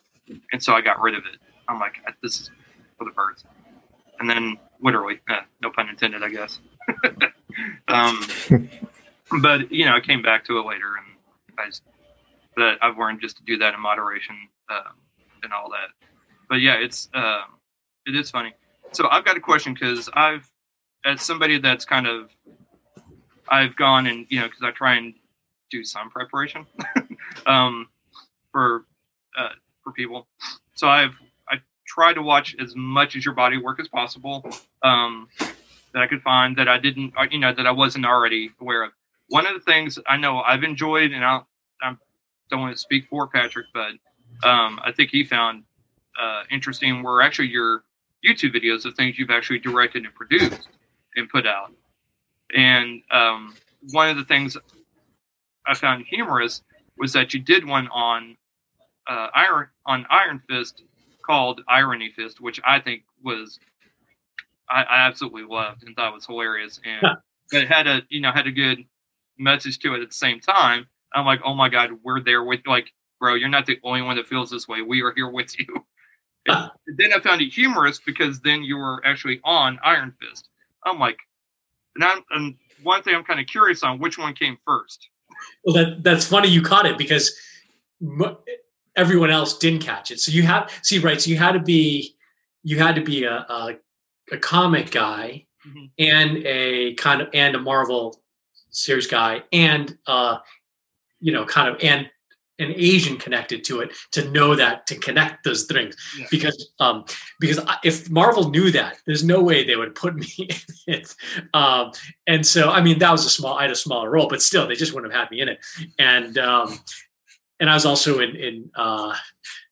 and so I got rid of it. I'm like, this is for the birds, and then literally, eh, no pun intended, I guess. um, but you know, I came back to it later, and I just, but I've learned just to do that in moderation um, and all that. But yeah, it's um, it is funny. So I've got a question because I've, as somebody that's kind of, I've gone and you know because I try and do some preparation um, for uh, for people. So I've I try to watch as much as your body work as possible um, that I could find that I didn't uh, you know that I wasn't already aware of. One of the things I know I've enjoyed, and I I don't want to speak for Patrick, but um, I think he found uh, interesting were actually your YouTube videos of things you've actually directed and produced and put out. And um, one of the things I found humorous was that you did one on uh, Iron on Iron Fist called Irony Fist, which I think was I, I absolutely loved and thought was hilarious, and it had a you know had a good message to it at the same time. I'm like, oh my god, we're there with like, bro, you're not the only one that feels this way. We are here with you. And then I found it humorous because then you were actually on Iron Fist. I'm like, and, I'm, and one thing I'm kind of curious on which one came first. Well, that that's funny you caught it because m- everyone else didn't catch it. So you have see right. So you had to be you had to be a a, a comic guy Mhm. and a kind of and a Marvel series guy and uh you know kind of and an Asian connected to it to know that to connect those things. Yeah. because um because if Marvel knew that there's no way they would put me in it. Um and so I mean that was a small I had a smaller role but still they just wouldn't have had me in it. And um and I was also in in uh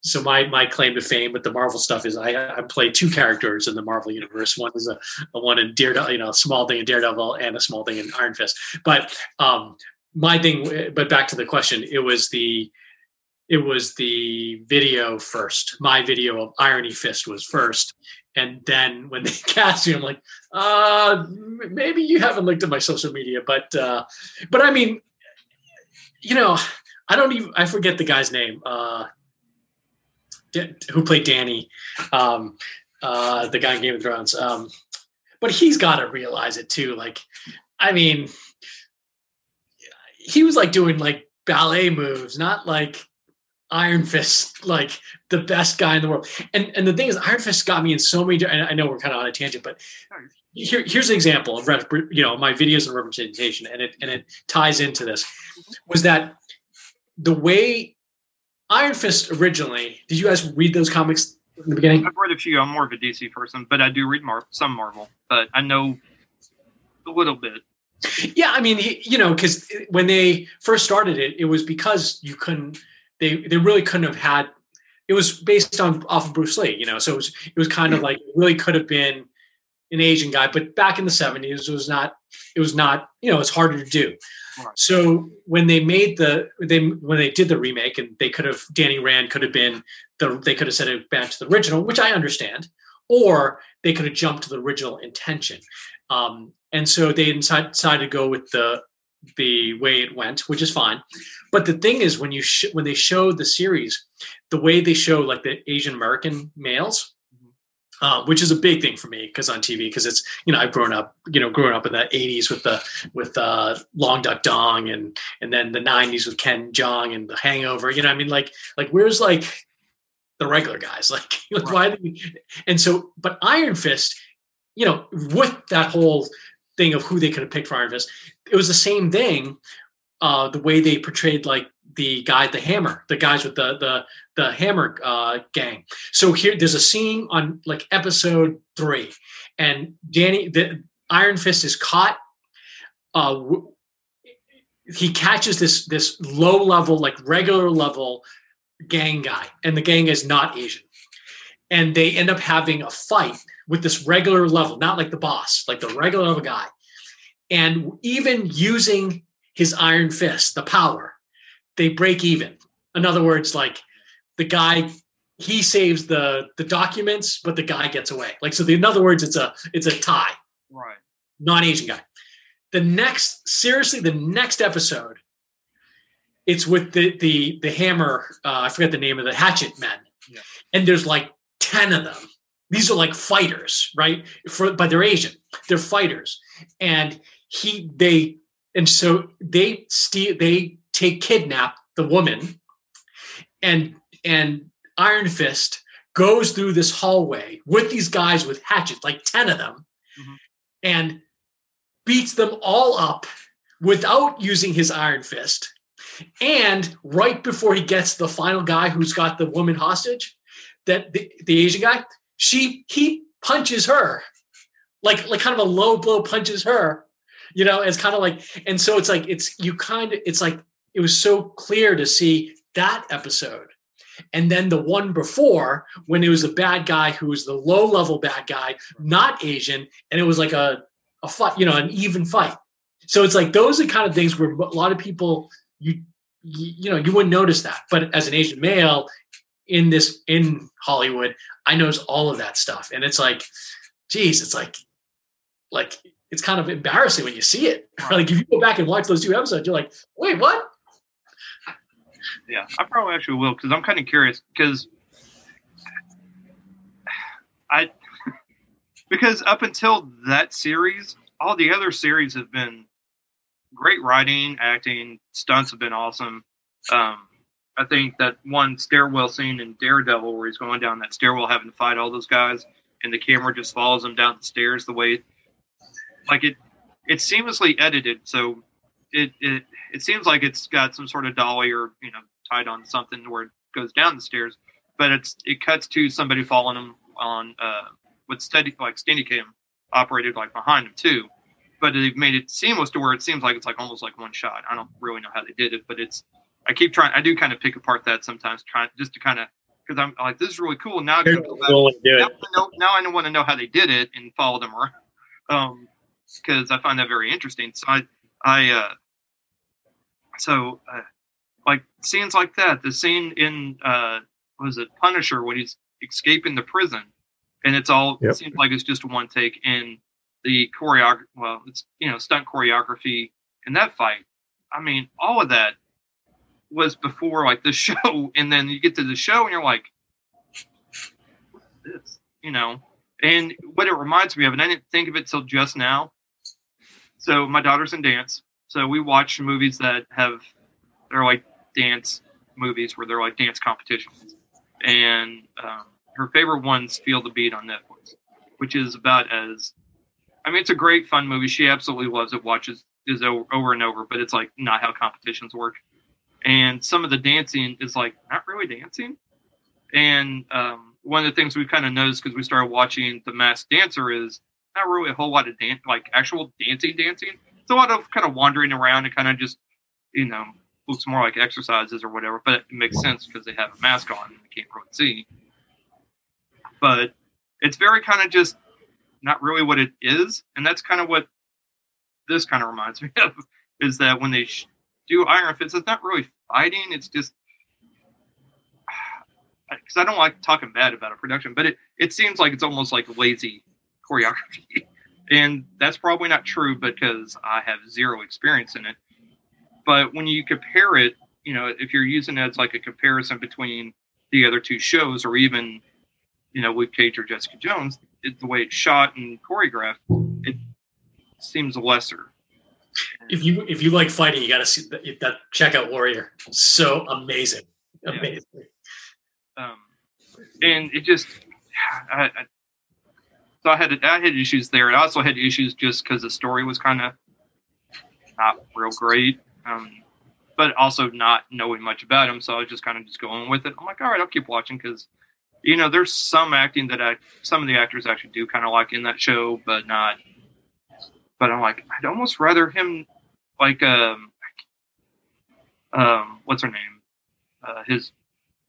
so my my claim to fame with the Marvel stuff is I I play two characters in the Marvel universe. One is a, a one in Daredevil you know a small thing in Daredevil and a small thing in Iron Fist. But um my thing but back to the question it was the it was the video first. My video of irony fist was first. And then when they cast you i'm like uh maybe you haven't looked at my social media but uh but i mean you know i don't even i forget the guy's name uh who played danny um uh the guy in game of thrones um but he's got to realize it too like i mean he was like doing like ballet moves, not like Iron Fist, like the best guy in the world. And and the thing is, Iron Fist got me in so many. And I know we're kind of on a tangent, but here, here's an example of rep, you know my videos and representation, and it and it ties into this. Mm-hmm. Was that the way Iron Fist originally? Did you guys read those comics in the beginning? I've read a few. I'm more of a DC person, but I do read Mar- some Marvel. But I know a little bit. Yeah, I mean, you know, because uh, when they first started it, it was because you couldn't. They they really couldn't have had. It was based on off of Bruce Lee, you know, so it was it was kind of like it really could have been an Asian guy, but back in the seventies, it was not. It was not. You know, it's harder to do. Right. So when they made the they when they did the remake, and they could have Danny Rand could have been the they could have said it back to the original, which I understand, or they could have jumped to the original intention. Um, and so they decided to go with the the way it went, which is fine. But the thing is, when you sh- when they showed the series, the way they show like the Asian American males, uh, which is a big thing for me because on TV, because it's you know I've grown up you know growing up in the '80s with the with uh, Long Duck Dong and and then the '90s with Ken Jeong and The Hangover. You know, I mean, like like where's like the regular guys like, like why? do we- And so, but Iron Fist, you know, with that whole thing of who they could have picked for Iron Fist, it was the same thing. Uh, the way they portrayed like the guy, the hammer, the guys with the the the hammer uh, gang. So here, there's a scene on like episode three, and Danny, the Iron Fist is caught. Uh, w- he catches this this low level, like regular level gang guy, and the gang is not Asian. and they end up having a fight with this regular level, not like the boss, like the regular level guy. And even using his iron fist, the power, they break even. In other words, like the guy he saves the the documents, but the guy gets away. Like so, the, in other words, it's a it's a tie. Right. Non-Asian guy. The next, seriously, the next episode, it's with the the the hammer. Uh, I forget the name of the hatchet men, Yeah. and there's like ten of them. These are like fighters, right? For but they're Asian. They're fighters, and he they and so they steal. They take kidnap the woman, and and Iron Fist goes through this hallway with these guys with hatchets, like ten of them, Mhm. and beats them all up without using his Iron Fist. And right before he gets the final guy who's got the woman hostage, that the, the Asian guy, she he punches her, like like kind of a low blow punches her, you know. It's kind of like, and so it's like it's you kind of it's like it was so clear to see that episode, and then the one before when it was the bad guy who was the low level bad guy, not Asian, and it was like a a fight, you know, an even fight. So it's like those are kind of things where a lot of people you, you know you wouldn't notice that, but as an Asian male in this in Hollywood, I notice all of that stuff, and it's like, geez, it's like like it's kind of embarrassing when you see it. like if you go back and watch those two episodes, you're like, wait, what? Yeah, I probably actually will because I'm kind of curious because I because up until that series, all the other series have been great writing, acting, stunts have been awesome. Um, I think that one stairwell scene in Daredevil where he's going down that stairwell having to fight all those guys, and the camera just follows him down the stairs the way, like it, it's seamlessly edited. So it it it seems like it's got some sort of dolly or you know tied on something where it goes down the stairs, but it's it cuts to somebody following him on uh, with steady like Steadicam operated like behind him too. But they've made it seamless to where it seems like it's like almost like one shot. I don't really know how they did it, but it's I keep trying. I do kind of pick apart that sometimes, trying just to kind of because I'm like this is really cool. Now I can go Cool, now. I know, now I want to know how they did it and follow them around um because i find that very interesting so i i uh so uh, like scenes like that the scene in uh what was it punisher when he's escaping the prison and it's all Yep. it seems like it's just one take in the choreography well it's you know stunt choreography in that fight i mean all of that was before like the show and then you get to the show and you're like this, you know. And what it reminds me of, and I didn't think of it till just now. So my daughter's in dance, so we watch movies that have they're like dance movies where they're like dance competitions, and um, her favorite one's Feel the Beat on Netflix, which is about as I mean, it's a great fun movie. She absolutely loves it, watches is over, over and over, but it's like not how competitions work. And some of the dancing is like not really dancing. And um, one of the things we kind of noticed because we started watching The Masked Dancer is not really a whole lot of dance, like actual dancing, dancing. It's a lot of kind of wandering around and kind of just, you know, looks more like exercises or whatever. But it makes sense because they have a mask on and they can't really see. But it's very kind of just not really what it is, and that's kind of what this kind of reminds me of. Is that when they sh- do Iron Fist, it's not really fighting; it's just because I don't like talking bad about a production, but it, it seems like it's almost like lazy choreography. And that's probably not true because I have zero experience in it. But when you compare it, you know, if you're using it as like a comparison between the other two shows or even, you know, Luke Cage or Jessica Jones, it, the way it's shot and choreographed, it seems lesser. If you if you like fighting, you got to see that, that. Check out Warrior. So amazing, Yeah. amazing. um, and it just I, I, so I had I had issues there. I also had issues just because the story was kind of not real great, um, but also not knowing much about him. So I was just kind of just going with it. I'm like, all right, I'll keep watching because you know there's some acting that I some of the actors actually do kind of like in that show, but not. But I'm like, I'd almost rather him like um um what's her name uh, his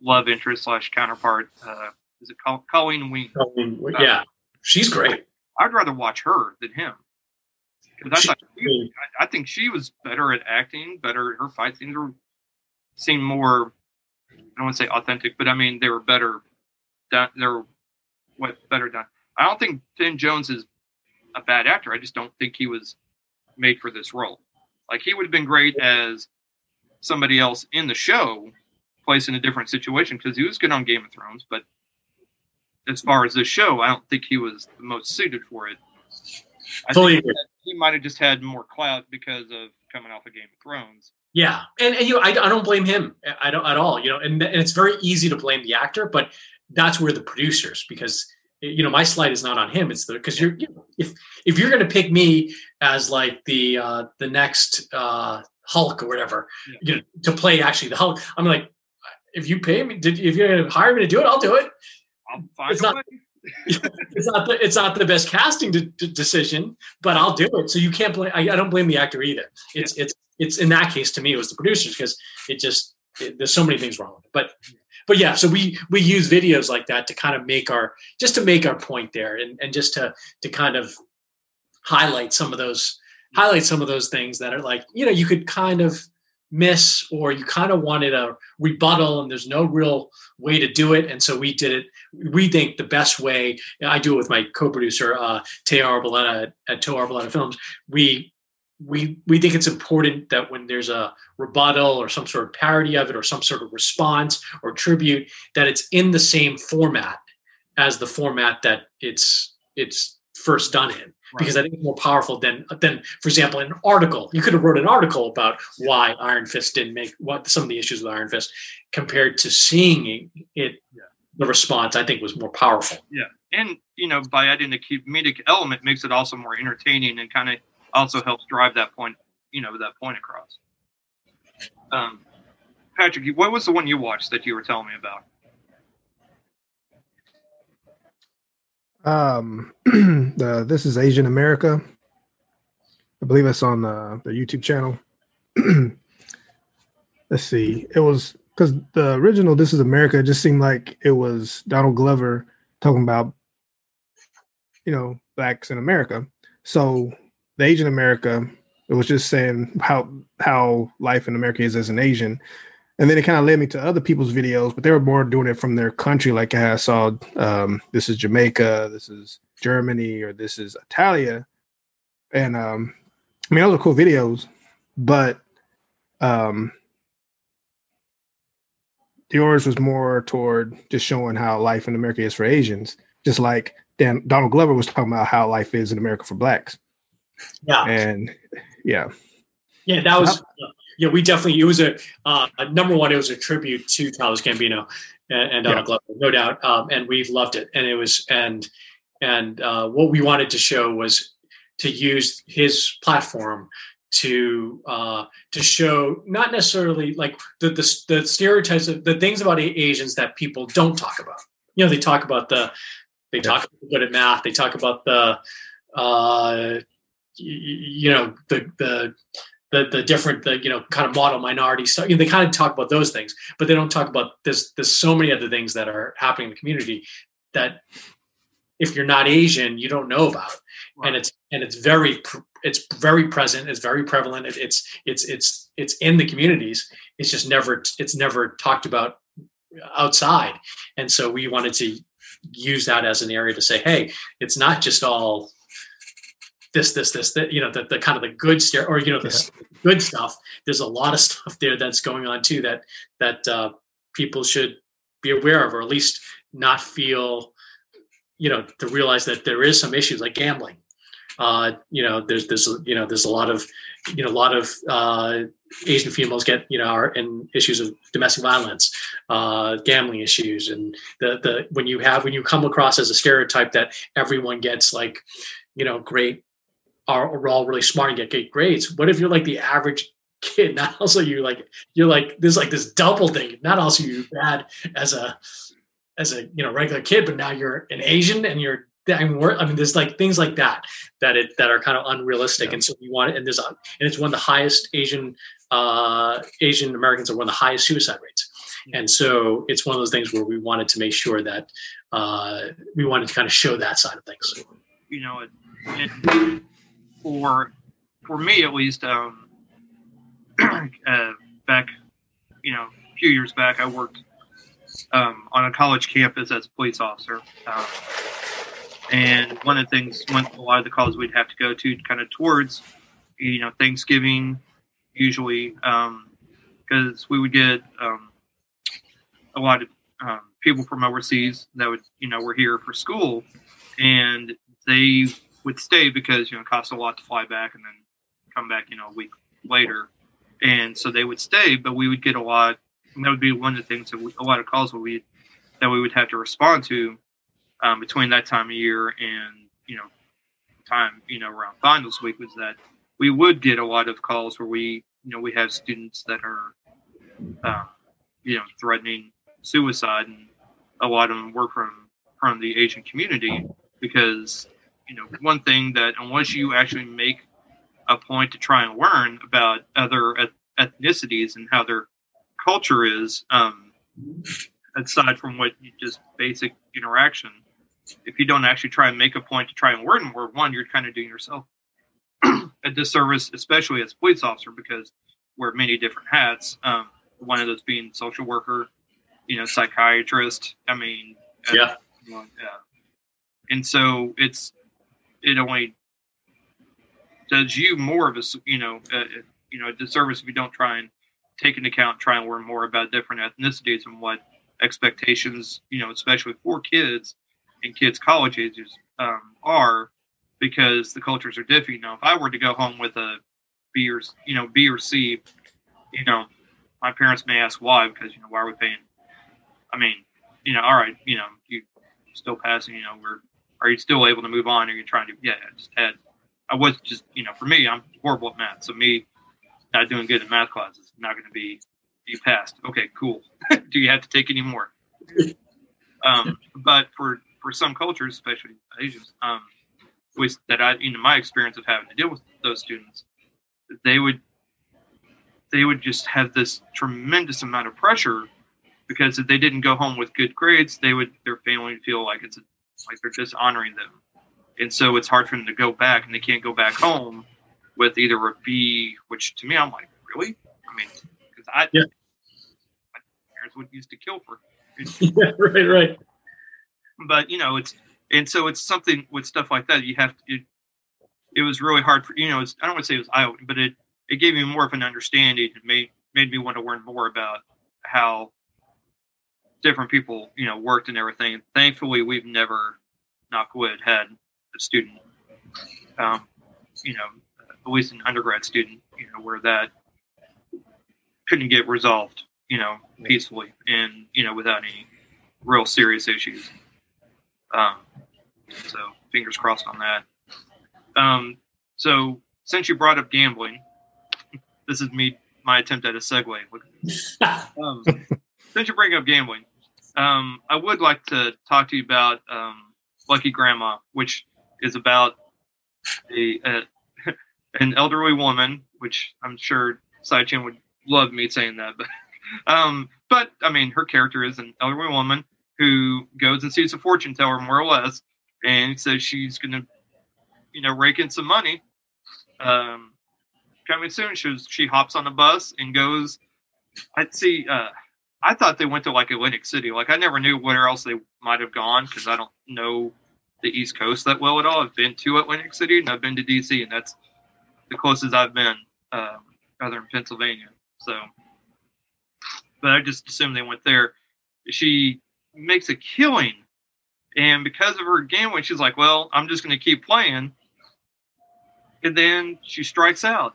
love interest slash counterpart, uh, is it Col- Colleen Wing? Colleen, yeah, she's great. I'd rather watch her than him. She- thought she, I I think she was better at acting, better. Her fight scenes were seemed more. I don't want to say authentic, but I mean they were better. Done, they were what better done. I don't think Finn Jones is a bad actor. I just don't think he was made for this role. Like he would have been great as somebody else in the show, placed in a different situation because he was good on Game of Thrones. But as far as this show, I don't think he was the most suited for it. I Fully think agree. he might have just had more clout because of coming off of Game of Thrones. Yeah, and, and you, know, I, I don't blame him. I don't at all. You know, and, and it's very easy to blame the actor, but that's where the producers because you know my slide is not on him. It's the because you're you know, if if you're going to pick me as like the uh the next uh Hulk or whatever, Yeah. you know, to play actually the Hulk, I'm like, if you pay me, did, if you're going to hire me to do it, I'll do it. I'll find It's not- It's not the it's not the best casting de- de- decision, but I'll do it. So you can't blame. I, I don't blame the actor either. It's it's it's in that case to me it was the producers because it just it, there's so many things wrong with it. But but yeah, so we we use videos like that to kind of make our just to make our point there and and just to to kind of highlight some of those highlight some of those things that are like you know you could kind of miss or you kind of wanted a rebuttal and there's no real way to do it. And so we did it we think the best way i do it with my co-producer uh teo arboleta at, at teo arboleta films. We we we think it's important that when there's a rebuttal or some sort of parody of it or some sort of response or tribute that it's in the same format as the format that it's it's first done in because I think it's more powerful than than for example an article. You could have wrote an article about why Iron Fist didn't make what some of the issues with Iron Fist compared to seeing it. The response I think was more powerful. Yeah. And you know by adding the comedic element makes it also more entertaining and kind of also helps drive that point you know that point across um patrick what was the one you watched that you were telling me about Um, the This is Asian America. I believe it's on the, the YouTube channel. Let's see. It was because the original This is America just seemed like it was Donald Glover talking about, you know, blacks in America. So the Asian America, it was just saying how how life in America is as an Asian. And then it kind of led me to other people's videos, but they were more doing it from their country. Like I saw, um, this is Jamaica, this is Germany, or this is Italia. And um, I mean, those are cool videos, but um, yours was more toward just showing how life in America is for Asians, just like Dan Donald Glover was talking about how life is in America for blacks. Yeah, And yeah, yeah, that was yeah. We definitely it was a uh, number one. It was a tribute to Childish Gambino and, and Donald Glover, no doubt. Um, and we loved it. And it was and and uh, what we wanted to show was to use his platform to uh, to show not necessarily like the, the the stereotypes of the things about Asians that people don't talk about. You know, they talk about the they talk about good at math. They talk about the uh, you know the the the the different the you know kind of model minority stuff. You know, they kind of talk about those things, but they don't talk about this. There's so many other things that are happening in the community that if you're not Asian, you don't know about, and it's and it's very it's very present. It's very prevalent. It, it's it's it's it's in the communities. It's just never it's never talked about outside, and so we wanted to use that as an area to say, hey, it's not just all this, this, this, that, you know, the, the kind of the good stare or, you know, the s- good stuff. There's a lot of stuff there that's going on too, that, that, uh, people should be aware of, or at least not feel, you know, to realize that there is some issues like gambling. Uh, you know, there's this, you know, there's a lot of, you know, a lot of uh, Asian females get, you know, are in issues of domestic violence, uh, gambling issues, and the the when you have when you come across as a stereotype that everyone gets like, you know, great, are, are all really smart and get great grades. What if you're like the average kid? Not also you like you're like there's like this double thing. Not also you bad as a as a you know regular kid, but now you're an Asian and you're I mean, I mean, there's like things like that that it that are kind of unrealistic, Yeah. and so we want it. And there's a, and it's one of the highest Asian uh, Asian Americans are one of the highest suicide rates, And so it's one of those things where we wanted to make sure that uh, we wanted to kind of show that side of things. You know, it, it, for for me at least, um, uh, back, you know, a few years back, I worked um, on a college campus as a police officer. Um, and one of the things, a lot of the calls we'd have to go to kind of towards, you know, Thanksgiving, usually, because um, we would get um, a lot of um, people from overseas that would, you know, were here for school, and they would stay because you know it costs a lot to fly back and then come back, you know, a week later, and so they would stay. But we would get a lot. And that would be one of the things that we, a lot of calls that we that we would have to respond to um, between that time of year and you know time you know around finals week was that we would get a lot of calls where we you know we have students that are um, you know threatening suicide and a lot of them were from from the asian community because you know one thing that unless you actually make a point to try and learn about other ethnicities and how their culture is um, aside from what you just basic interaction if you don't actually try and make a point to try and learn more one you're kind of doing yourself a disservice especially as a police officer because wear many different hats um, one of those being social worker you know psychiatrist i mean yeah. uh, and so it's it only does you more of a you know uh, you know a disservice if you don't try and take into account try and learn more about different ethnicities and what expectations you know especially for kids and kids college ages um, are because the cultures are different. You know, if I were to go home with a B or you know B or C, you know, my parents may ask why because you know why are we paying? I mean, you know, all right, you know, you still passing. You know, we're are you still able to move on? Are you trying to? Yeah, I just had. I was just you know, for me, I'm horrible at math, so me not doing good in math classes not going to be you passed. Okay, cool. Do you have to take any more? Um, but for for some cultures, especially Asians, um, with that I, in my experience of having to deal with those students, they would they would just have this tremendous amount of pressure because if they didn't go home with good grades, they would their family would feel like it's a, like they're just honoring them, and so it's hard for them to go back, and they can't go back home with either a B, which to me I'm like, really? I mean, because I yeah. my parents would used to kill for. yeah, right, right but you know it's and so it's something with stuff like that you have to it, it was really hard for you know i don't want to say it was eye opening but it it gave me more of an understanding it made made me want to learn more about how different people you know worked and everything thankfully we've never knock wood had a student um, you know at least an undergrad student you know where that couldn't get resolved you know peacefully and you know without any real serious issues um, so fingers crossed on that. Um, so since you brought up gambling, this is me my attempt at a segue. um, since you bring up gambling, um, I would like to talk to you about um, Lucky Grandma, which is about a, a an elderly woman, which I'm sure Tsai Chin would love me saying that, but um, but I mean, her character is an elderly woman who goes and sees a fortune teller, more or less, and says she's going to, you know, rake in some money. Um, coming soon, she she hops on a bus and goes. I'd see. Uh, I thought they went to like Atlantic City. Like I never knew where else they might have gone because I don't know the East Coast that well at all. I've been to Atlantic City and I've been to DC, and that's the closest I've been, um, other than Pennsylvania. So, but I just assumed they went there. She makes a killing. And because of her gambling, she's like, well, I'm just going to keep playing. And then she strikes out.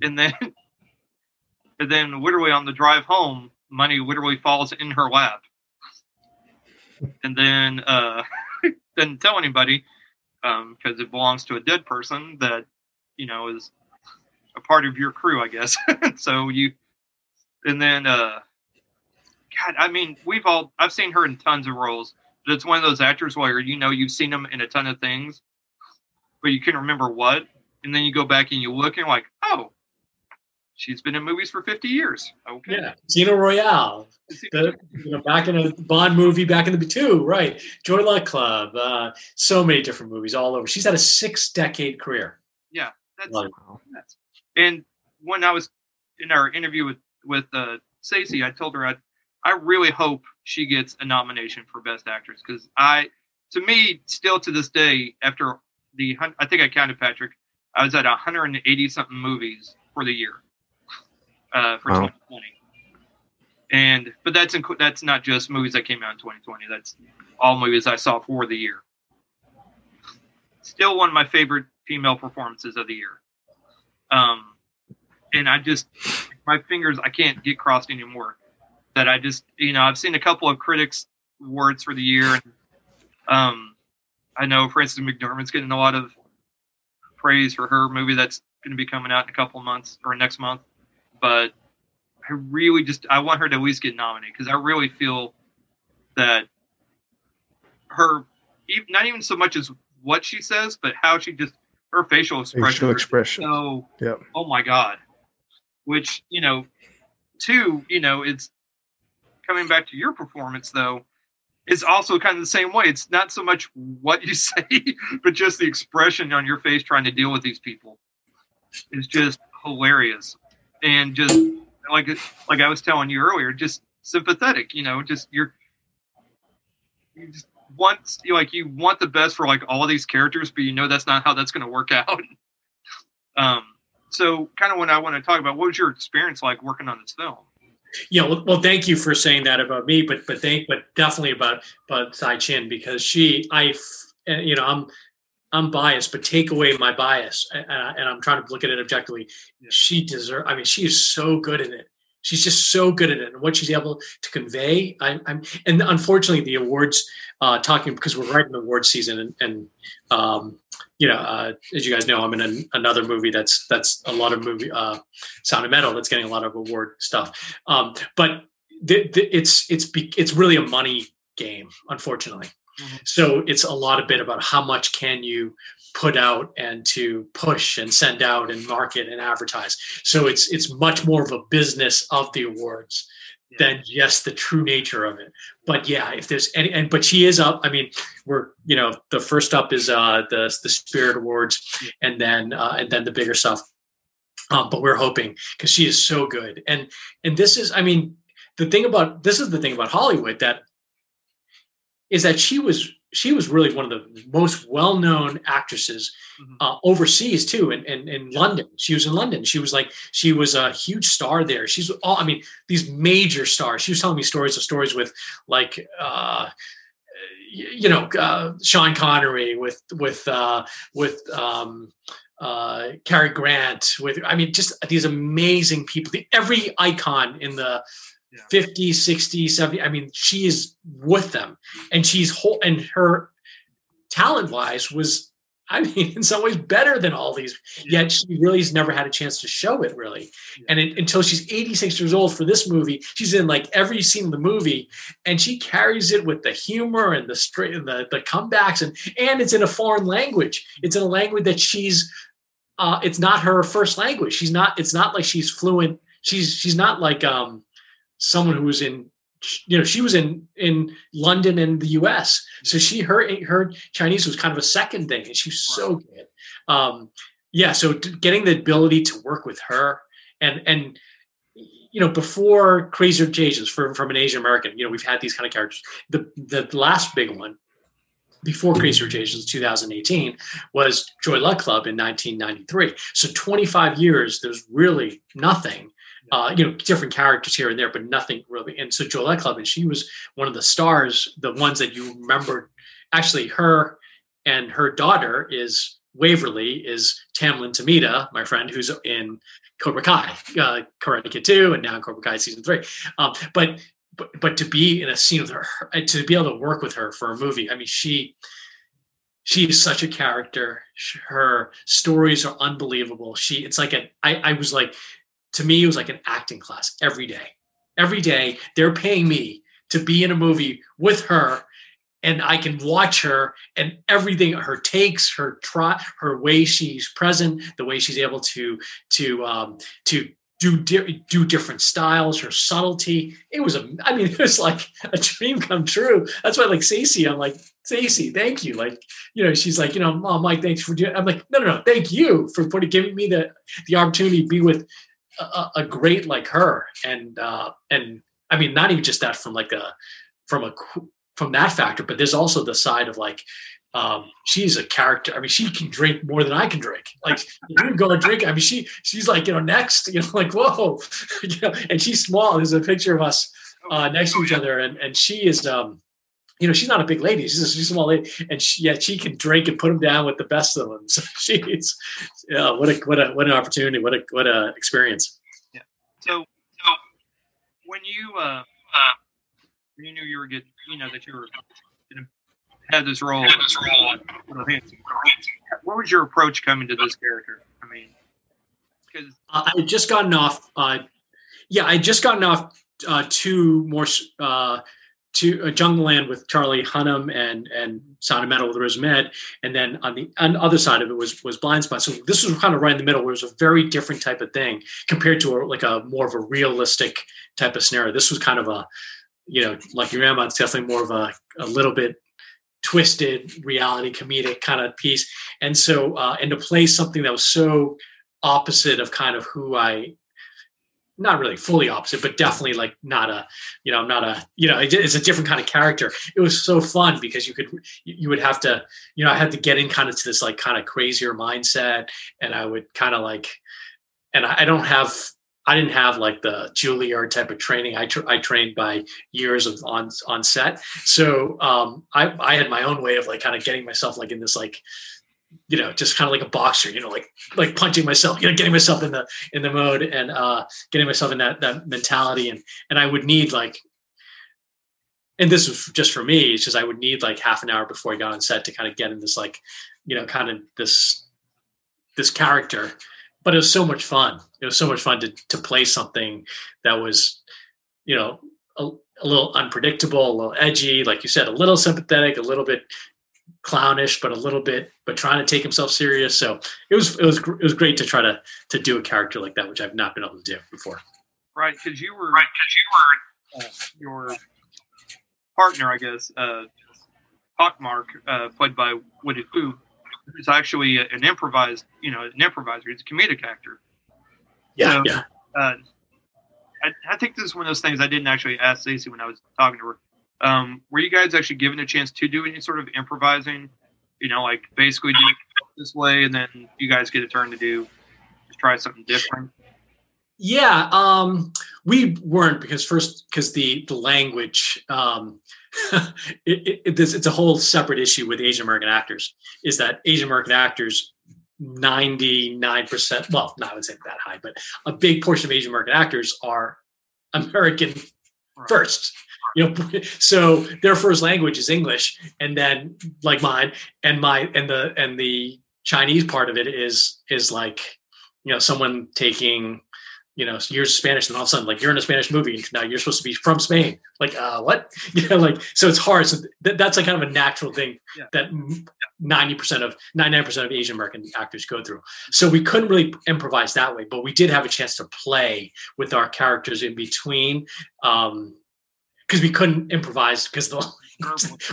And then, and then literally on the drive home, money literally falls in her lap. And then, uh, didn't tell anybody because um, it belongs to a dead person that, you know, is a part of your crew, I guess. so you, and then, uh, God, I mean, we've all I've seen her in tons of roles, but it's one of those actors where you know you've seen them in a ton of things, but you can remember what, and then you go back and you look and like, oh, she's been in movies for 50 years. Okay. Yeah, Casino Royale, the, you know, back in a Bond movie, back in the two, right? Joy Luck Club, uh, so many different movies all over. She's had a six decade career. Yeah, that's, Wow. that's and when I was in our interview with with uh, Stacey, I told her I I really hope she gets a nomination for Best Actress because I, to me, still to this day, after the I think I counted Patrick, I was at 180 something movies for the year uh, for Wow. 2020. And but that's inc- that's not just movies that came out in 2020. That's all movies I saw for the year. Still one of my favorite female performances of the year. Um, and I just my fingers I can't get crossed anymore. That I just you know I've seen a couple of critics awards for the year, and um, I know Frances McDormand's getting a lot of praise for her movie that's going to be coming out in a couple of months or next month, but I really just I want her to at least get nominated because I really feel that her not even so much as what she says, but how she just her facial expression. Facial expression. So Yep. oh my god, which you know, two you know it's coming back to your performance though. It's also kind of the same way. It's not so much what you say, but just the expression on your face trying to deal with these people is just hilarious and just like like I was telling you earlier, just sympathetic. You know, just you're you just want you like you want the best for like all these characters, but you know that's not how that's going to work out. um, so kind of when I want to talk about what was your experience like working on this film? Yeah, well, well, thank you for saying that about me, but but thank, but definitely about about Tsai Chin because she, I you know, I'm I'm biased, but take away my bias, and, and I'm trying to look at it objectively. Yeah. She deserves. I mean, she is so good at it. She's just so good at it, and what she's able to convey. I'm, I'm and unfortunately, the awards uh, talking because we're right in the award season, and, and um, you know, uh, as you guys know, I'm in an, another movie that's that's a lot of movie uh, Sound of Metal that's getting a lot of award stuff. Um, but th- th- it's it's it's really a money game, unfortunately. Mhm. So it's a lot of bit about how much can you put out and to push and send out and market and advertise. So it's it's much more of a business of the awards than just the true nature of it. But yeah, if there's any and but she is up. I mean, we're you know the first up is uh the the Spirit Awards, and then uh, and then the bigger stuff. Um, but we're hoping because she is so good, and and this is I mean the thing about this is the thing about Hollywood that is that she was she was really one of the most well known actresses Mhm. uh, overseas too, in, in in London. She was in London. She was like she was a huge star there. She's all I mean these major stars. She was telling me stories of stories with like. Uh, you know, uh, Sean Connery with with uh, with um, uh, Cary Grant, with I mean, just these amazing people. The, every icon in the Yeah. 50, 60, 70. I mean, she is with them, and she's whole. And her talent wise was, I mean, in some ways better than all these. Yet she really has never had a chance to show it really. And it, until she's 86 years old for this movie, she's in like every scene of the movie, and she carries it with the humor and the straight, the the comebacks, and and it's in a foreign language. It's in a language that she's. Uh, it's not her first language. She's not. It's not like she's fluent. She's she's not like um someone who was in you know she was in in London and the U.S. So she her her Chinese was kind of a second thing, and she was so good. Um, yeah, so getting the ability to work with her and and you know before Crazy Rich Asians for from an Asian American, you know we've had these kind of characters. The the last big one before Crazy Rich Asians 2018 was Joy Luck Club in 1993. So 25 years, there's really nothing. Uh, you know, different characters here and there, but nothing really. And so Luck Club, and she was one of the stars, the ones that you remember. Actually, her and her daughter is Waverly, is Tamlyn Tomita, my friend, who's in Cobra Kai, uh, Karate Kid 2, and now Cobra Kai season three. Um, but but but to be in a scene with her, to be able to work with her for a movie, I mean, she she is such a character. Her stories are unbelievable. She it's like an I, I was like to me it was like an acting class every day. Every day they're paying me to be in a movie with her and I can watch her and everything her takes, her try, her way she's present, the way she's able to to um, to do di- do different styles, her subtlety. It was a, I mean, it was like a dream come true. That's why, like Stacey, I'm like Stacey, thank you. Like, you know, she's like, you know, Mom, Mike, thanks for doing. I'm like, no, no, no, thank you for putting giving me the the opportunity to be with a, great like her, and uh and I mean, not even just that from like a from a from that factor, but there's also the side of like um, she's a character. I mean, she can drink more than I can drink. Like you go and drink. I mean, she she's like you know next. You know, like whoa, and she's small. There's a picture of us uh, next to each other, and and she is um, you know, she's not a big lady. She's a, she's a small lady, and she, yet she can drink and put them down with the best of them. So she's yeah, what a what a what an opportunity. What a what a experience. Yeah. So so when you uh, uh you knew you were getting, you know, that you were had this role. Had this role. What was your approach coming to this character? I mean, because uh, I had just gotten off. Uh, yeah, I had just gotten off uh, two more uh, to uh, Jungleland with Charlie Hunnam and and Sound of Metal with Riz Ahmed, and then on the on the other side of it was was Blind Spot. So this was kind of right in the middle, where it was a very different type of thing compared to a, like a more of a realistic type of scenario. This was kind of a you know, Lucky Grandma, it's definitely more of a, a little bit twisted reality comedic kind of piece and so uh and to play something that was so opposite of kind of who i not really fully opposite but definitely like not a you know I'm not a you know it's a different kind of character it was so fun because you could you would have to you know i had to get in kind of to this like kind of crazier mindset and i would kind of like and i don't have I didn't have like the Juilliard type of training. I, tra- I trained by years of on on set, so um, I I had my own way of like kind of getting myself like in this like you know just kind of like a boxer you know like like punching myself you know getting myself in the in the mode and uh getting myself in that that mentality and and i would need like and this was just for me it's just i would need like half an hour before i got on set to kind of get in this like you know kind of this this character but it was so much fun. It was so much fun to to play something that was, you know, a, a little unpredictable, a little edgy, like you said, a little sympathetic, a little bit clownish, but a little bit, but trying to take himself serious. So it was it was it was great to try to to do a character like that, which I've not been able to do before. Right, because you were right, because you were uh, your partner, I guess, uh, Hawkmark, uh, played by Woody Fu who's actually an improvised, you know, an improviser. He's a comedic actor. Yeah, so, yeah. Uh, I, I, think this is one of those things I didn't actually ask Stacey when I was talking to her. Um, were you guys actually given a chance to do any sort of improvising? You know, like basically do it this way, and then you guys get a turn to do try something different. Yeah, um, we weren't because first because the the language um, it, it, it's a whole separate issue with Asian American actors. Is that Asian American actors, ninety nine percent? Well, not I would say that high, but a big portion of Asian American actors are American first. You know, so their first language is English, and then like mine, and my and the and the Chinese part of it is is like you know someone taking you know years of Spanish, and all of a sudden, like you're in a Spanish movie, and now you're supposed to be from Spain. Like, uh, what? You know, like so it's hard. So th- that's like kind of a natural thing yeah. that ninety percent of ninety nine percent of Asian American actors go through. So we couldn't really improvise that way, but we did have a chance to play with our characters in between. Um, because we couldn't improvise because the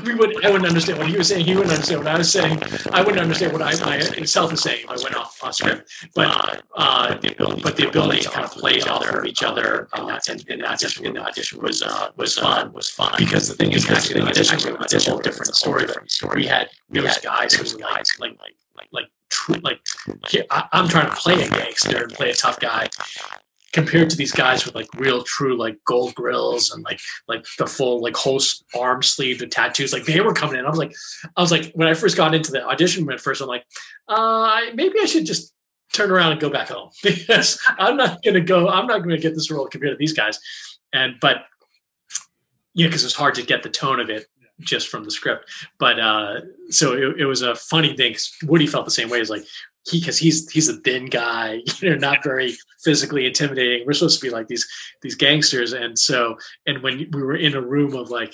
we would I wouldn't understand what he was saying. He wouldn't understand what I was saying. I wouldn't understand what I myself was saying. I went off, off script, but uh, the ability, but the ability to kind of play each other, each other, uh, and that's in, in audition. In the audition was uh, was fun. Was fun because the thing is, actually, the audition it's a whole different story. from story. We had we had guys who was guys like like like like like I, I'm trying to play a gangster and play a tough guy, compared to these guys with like real true like gold grills and like like the full like whole arm sleeve the tattoos like they were coming in. I was like i was like when i first got into the audition at first i'm like uh maybe i should just turn around and go back home. Because i'm not gonna go i'm not gonna get this role compared to these guys. And but yeah because it's hard to get the tone of it just from the script. But uh so it, it was a funny thing because woody felt the same way. It's like he because he's he's a thin guy, you know, not very physically intimidating. We're supposed to be like these these gangsters, and so and when we were in a room of like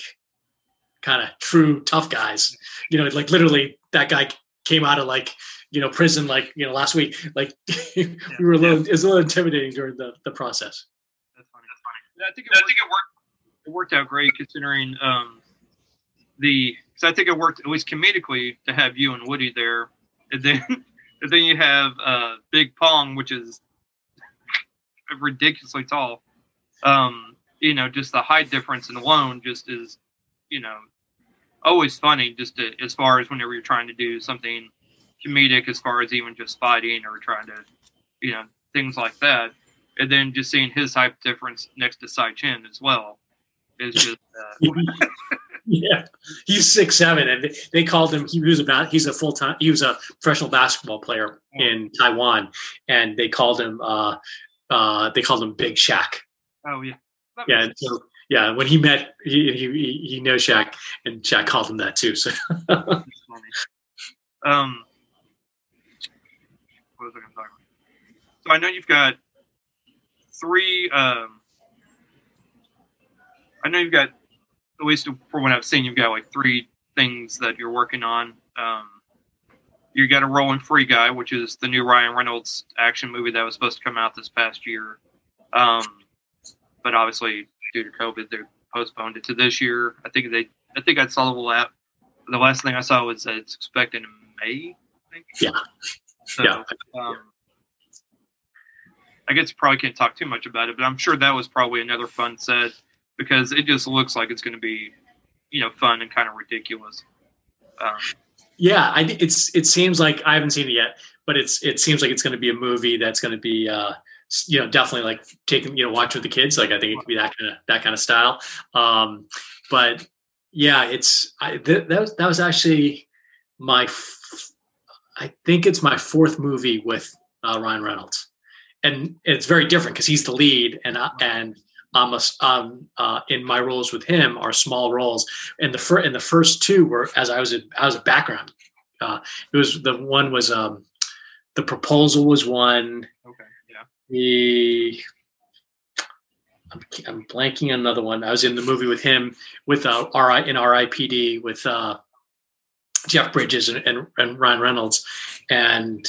kind of true tough guys, you know, like literally that guy came out of like you know prison like you know last week. Like we were a little it was a little intimidating during the the process. That's funny. That's funny. Yeah, I think it, I think it worked. It worked out great considering um, the. Because I think it worked at least comedically to have you and Woody there, and then and then you have uh, Big Pong, which is ridiculously tall. Um, you know, just the height difference in alone just is, you know, always funny. Just to, as far as whenever you're trying to do something comedic, as far as even just fighting or trying to, you know, things like that. And then just seeing his height difference next to Tsai Chin as well is just. Uh, yeah, he's six seven, and they called him. He was about. He's a full time. He was a professional basketball player in Taiwan, and they called him. Uh, uh, they called him Big Shaq. Oh yeah. That yeah, so yeah, when he met, he he he knows Shaq, and Shaq called him that too. So. um. What was I going to talk about? So I know you've got three. Um, I know you've got at least for what I've seen, you've got like three things that you're working on. Um, you got a role in Free Guy, which is the new Ryan Reynolds action movie that was supposed to come out this past year. Um, but obviously, due to COVID, they postponed it to this year. I think they, I think I saw the last, the last thing I saw was that it's expected in May. I think. Yeah. So, yeah. Um, I guess probably can't talk too much about it, but I'm sure that was probably another fun set because it just looks like it's going to be, you know, fun and kind of ridiculous. Um, yeah, I it's it seems like I haven't seen it yet, but it's it seems like it's going to be a movie that's going to be uh, you know definitely like taking you know watch with the kids. Like I think it could be that kind of that kind of style. Um, but yeah, it's I, th- that was that was actually my f- I think it's my fourth movie with uh, Ryan Reynolds, and it's very different because he's the lead and and um, um, uh, in my roles with him are small roles. And the fir- and the first two were as I was a, I was a background. Uh, it was the one was um, the proposal was one. Okay. Yeah. The I'm, I'm blanking on another one. I was in the movie with him with uh, RI in RIPD with uh, Jeff Bridges and, and, and Ryan Reynolds, and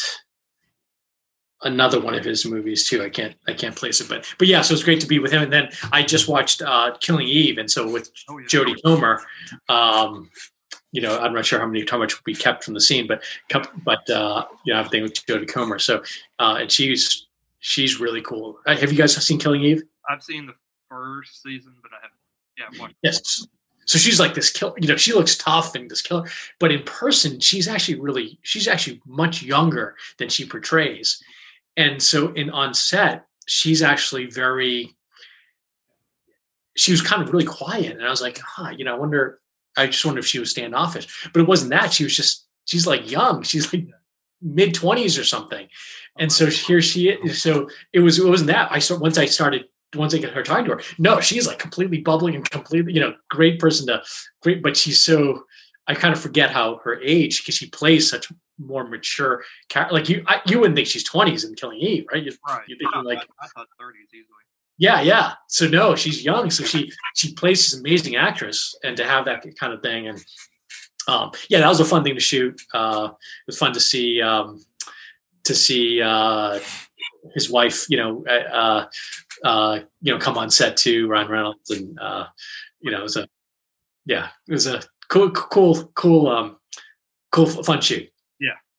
another one of his movies too. I can't I can't place it, but but yeah, so it's great to be with him. And then I just watched uh, Killing Eve, and so with oh, yeah. Jodie Comer, um, you know, I'm not sure how many how much we kept from the scene, but but uh, you know, everything with Jodie Comer. So uh, and she's she's really cool. Uh, have you guys seen Killing Eve? I've seen the first season, but I haven't. Yeah, watched. Yes. So she's like this killer, you know, she looks tough and this killer, but in person, she's actually really, she's actually much younger than she portrays and so in on set she's actually very she was kind of really quiet. And i was like huh you know i wonder i just wonder if she was standoffish. But it wasn't that. She was just she's like young. She's like mid 20s or something. And so here she is so it was it wasn't that. I saw once i started once i get her talking to her no she's like completely bubbling and completely you know great person to great but she's so i kind of forget how her age because she plays such more mature like you I, you wouldn't think she's 20s in killing eve right, you, right. you're thinking like I thought 30s easily. Yeah yeah. So no she's young so she she plays this amazing actress and to have that kind of thing and um yeah that was a fun thing to shoot uh it was fun to see um to see uh his wife you know uh uh you know come on set too ryan reynolds and uh you know it was a yeah it was a cool cool cool um cool fun shoot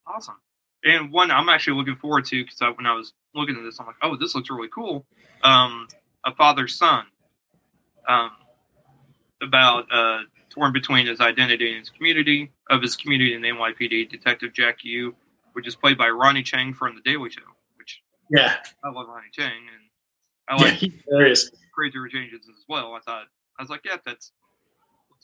Awesome. And one I'm actually looking forward to because when I was looking at this, I'm like, oh, this looks really cool. Um, a father's son. Um, about uh, torn between his identity and his community, of his community and NYPD, Detective Jack Yu, which is played by Ronny Chieng from The Daily Show. Which yeah, I love Ronny Chieng and I like yeah, hilarious. Crazy Rich Asians as well. I thought I was like, yeah, that's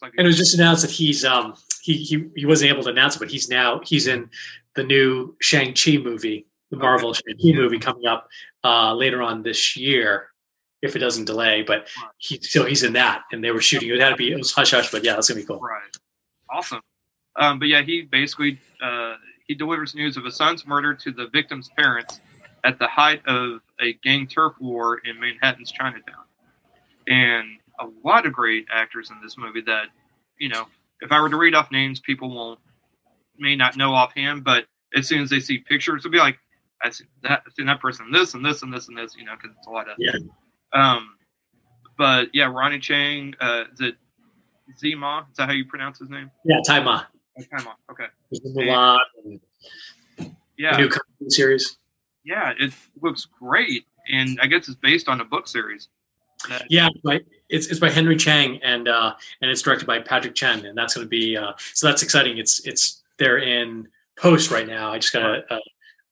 like and it was just announced that he's um he he he wasn't able to announce it, but he's now he's in the new Shang Chi movie, the Marvel okay. Shang Chi movie coming up uh, later on this year, if it doesn't delay. But he so he's in that, and they were shooting. It had to be it was hush hush, but yeah, that's gonna be cool. Right, awesome. Um, but yeah, he basically uh, he delivers news of a son's murder to the victim's parents at the height of a gang turf war in Manhattan's Chinatown, and a lot of great actors in this movie that you know if I were to read off names, people won't may not know offhand, but as soon as they see pictures, they'll be like, "I see that, I seen that person, this and this and this and this," you know, because it's a lot of. Yeah. Um, but yeah, Ronny Chieng, uh, is it Zima? Is that how you pronounce his name? Yeah, Tzi Ma. Oh, Zima. Okay. He's in Mulan and Yeah. new cartoon series. Yeah, it looks great, and I guess it's based on a book series. that- Yeah, by, it's it's by Henry Chang and uh, and it's directed by Patrick Chen, and that's going to be uh, so that's exciting. It's it's they're in post right now. I just got a, a,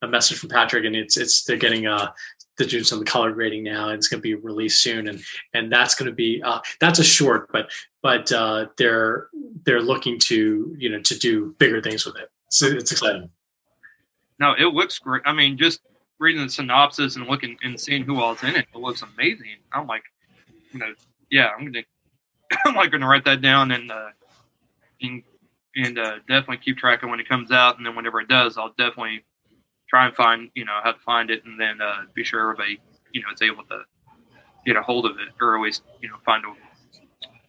a message from Patrick, and it's it's they're getting uh they're doing some color grading now, and it's going to be released soon, and and that's going to be uh, that's a short, but but uh, they're they're looking to you know to do bigger things with it. So it's exciting. No, it looks great. I mean, just reading the synopsis and looking and seeing who all's in it, it looks amazing. I'm like, you know, yeah, I'm gonna, I'm like gonna write that down and uh, and, and uh, definitely keep track of when it comes out, and then whenever it does, I'll definitely try and find, you know, how to find it, and then uh, be sure everybody, you know, is able to get a hold of it, or at least, you know, find a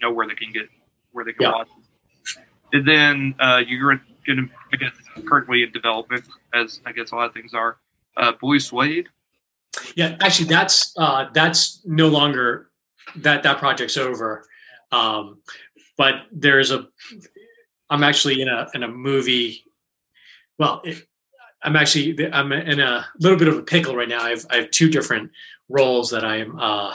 know where they can get where they can Yeah. watch it. And then uh, you're going to, I guess, currently in development, as I guess a lot of things are. Uh, Blue Suede. Yeah, actually, that's uh, that's no longer that that project's over. Um, but there's a, I'm actually in a in a movie. Well, it, I'm actually I'm in a little bit of a pickle right now. I have I have two different roles that I'm uh,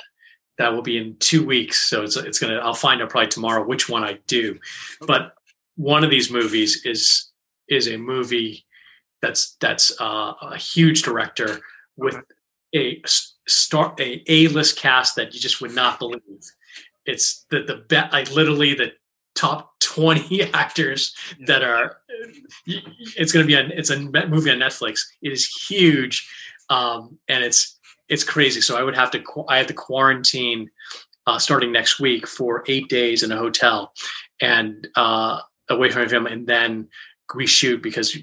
that will be in two weeks. So it's it's gonna I'll find out probably tomorrow which one I do. But one of these movies is is a movie that's that's uh, a huge director with a star a A list cast that you just would not believe. It's the the bet I literally the top twenty actors that are. It's going to be a it's a movie on Netflix. It is huge, um, and it's it's crazy. So I would have to i have to quarantine uh, starting next week for eight days in a hotel and uh, away from my family, and then we shoot because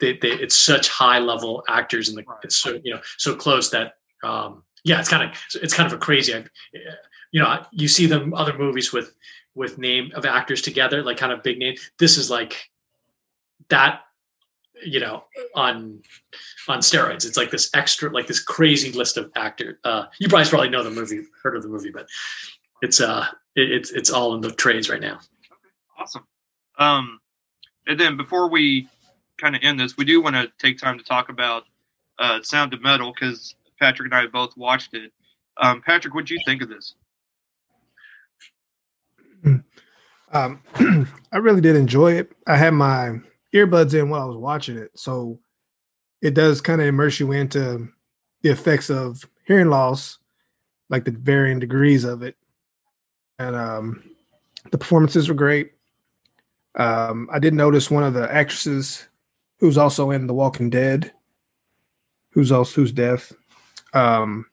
they, they, it's such high level actors and the, it's so you know so close that um, yeah, it's kind of it's kind of a crazy. You know, you see them other movies with with name of actors together, like kind of big name. This is like that, you know, on on steroids. It's like this extra, like this crazy list of actors. Uh, you guys probably know the movie, heard of the movie, but it's uh, it, it's it's all in the trades right now. Awesome. Um, and then before we kind of end this, we do want to take time to talk about uh, Sound of Metal because Patrick and I both watched it. Um, Patrick, what do you think of this? Um, I really did enjoy it. I had my earbuds in while I was watching it, so it does kind of immerse you into the effects of hearing loss, like the varying degrees of it. And um, the performances were great. Um, I did notice one of the actresses who's also in The Walking Dead, who's also who's deaf. Um,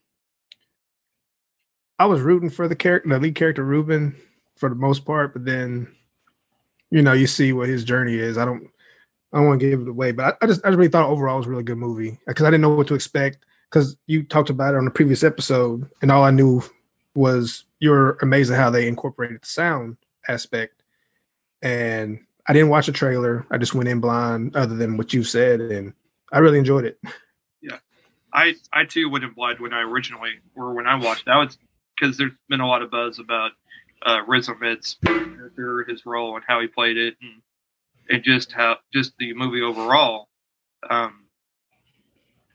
I was rooting for the character, the lead character Ruben, for the most part, but then you know you see what his journey is. I don't, I don't want to give it away, but I, I just I just really thought overall was a really good movie because I didn't know what to expect because you talked about it on the previous episode, and all I knew was you're amazed at how they incorporated the sound aspect, and I didn't watch a trailer. I just went in blind, other than what you said, and I really enjoyed it. Yeah, I I too went in blind when I originally or when I watched. I was because there's been a lot of buzz about uh, Riz Ahmed's character, his role, and how he played it, and and just how just the movie overall. Um,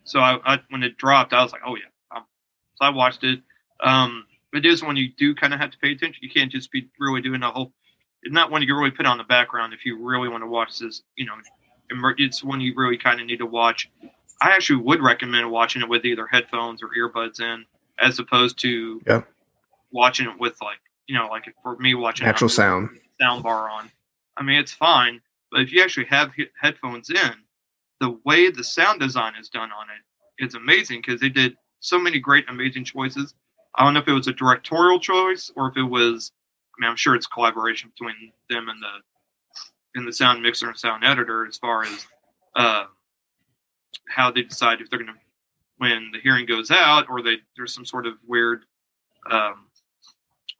so I, I when it dropped, I was like, oh yeah. Um, so I watched it. Um, but it is when you do kind of have to pay attention. You can't just be really doing a whole. It's not one you can really put on the background if you really want to watch this. You know, it's one you really kind of need to watch. I actually would recommend watching it with either headphones or earbuds in, as opposed to Yeah. watching it with like you know, like for me watching Natural sound. sound bar on. I mean, it's fine, but if you actually have he- headphones in, the way the sound design is done on it is amazing because they did so many great, amazing choices. I don't know if it was a directorial choice or if it was. I mean, I'm sure it's collaboration between them and the and the sound mixer and sound editor as far as uh, how they decide if they're going to when the hearing goes out or they there's some sort of weird um,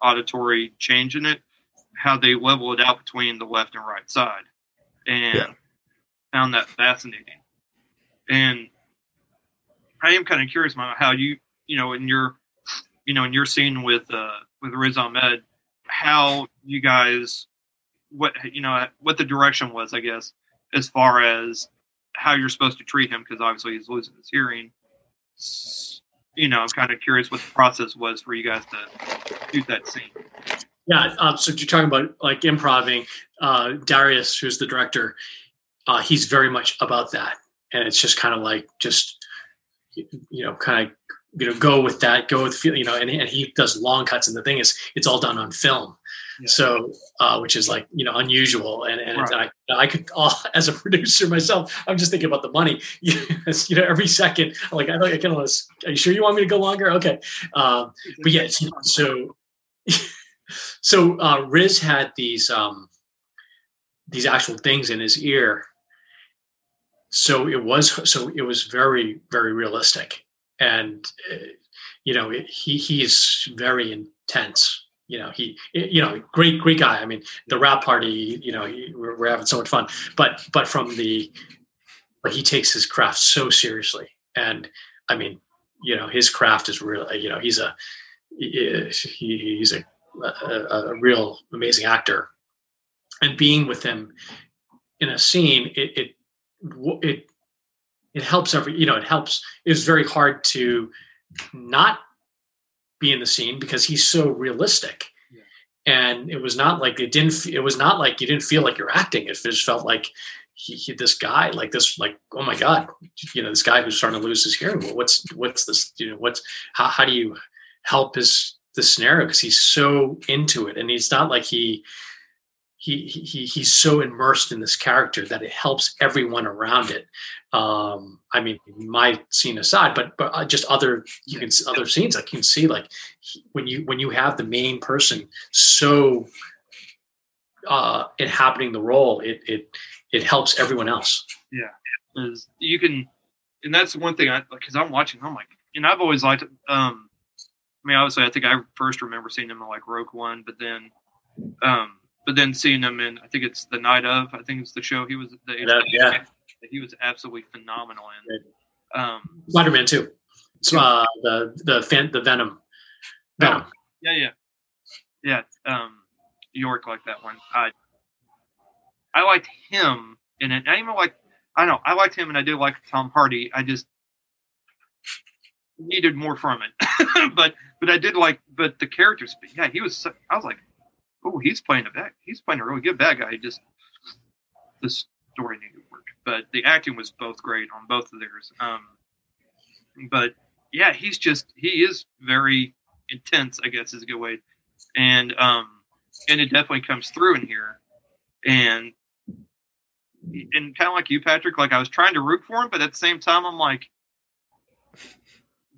auditory change in it how they level it out between the left and right side. And Yeah. found that fascinating. And I am kind of curious about how you, you know, in your, you know, in your scene with uh, with Riz Ahmed, how you guys, what you know, what the direction was, I guess, as far as how you're supposed to treat him, because obviously he's losing his hearing. You know, I'm kind of curious what the process was for you guys to shoot that scene. Yeah, um, so you're talking about like improvising. Uh, Darius, who's the director, uh, he's very much about that, and it's just kind of like just you know, kind of you know, go with that, go with you know, and, and he does long cuts, and the thing is, it's all done on film. Yeah. So, uh, which is like you know unusual, and and right. I, I could as a producer myself, I'm just thinking about the money. you know, every second, I'm like I like I can. Are you sure you want me to go longer? Okay, um, but yeah, so so uh, Riz had these um, these actual things in his ear, so it was so it was very very realistic, and uh, you know it, he he's very intense. You know he you know great great guy. I mean the rap party. You know he, we're, we're having so much fun, but but from the but he takes his craft so seriously, and I mean you know his craft is real. You know he's a he, he's a a, a, real amazing actor, and being with him in a scene, it it it it helps every you know it helps. It's very hard to not be in the scene because he's so realistic. And it was not like it didn't. It was not like you didn't feel like you're acting. It just felt like he, he, this guy like this like oh my god you know this guy who's starting to lose his hearing what's what's this you know what's how, how do you help his the scenario because he's so into it and he's not like he he, he he's so immersed in this character that it helps everyone around it. Um, I mean, my scene aside, but but uh, just other you can see other scenes I can see like when you when you have the main person so uh, inhabiting the role, it it it helps everyone else. Yeah, you can, and that's one thing I because I'm watching. I'm like, and I've always liked um, I mean, obviously, I think I first remember seeing him in like Rogue One, but then, um, but then seeing him in, I think it's the night of, I think it's the show he was the yeah, yeah. he was absolutely phenomenal in. Um, Spider Man too. So uh, the the fan, the Venom, Venom. Oh, yeah, yeah, yeah. Um, York like that one. I I liked him in it. I even like I know I liked him, and I did like Tom Hardy. I just needed more from it. but but I did like but the characters. Yeah, he was. I was like, oh, he's playing a bad. He's playing a really good bad guy. Just the story needed work, but the acting was both great on both of theirs. Um, but yeah, he's just he is very intense. I guess is a good way, and um, and it definitely comes through in here, and and kind of like you, Patrick. Like I was trying to root for him, but at the same time, I'm like,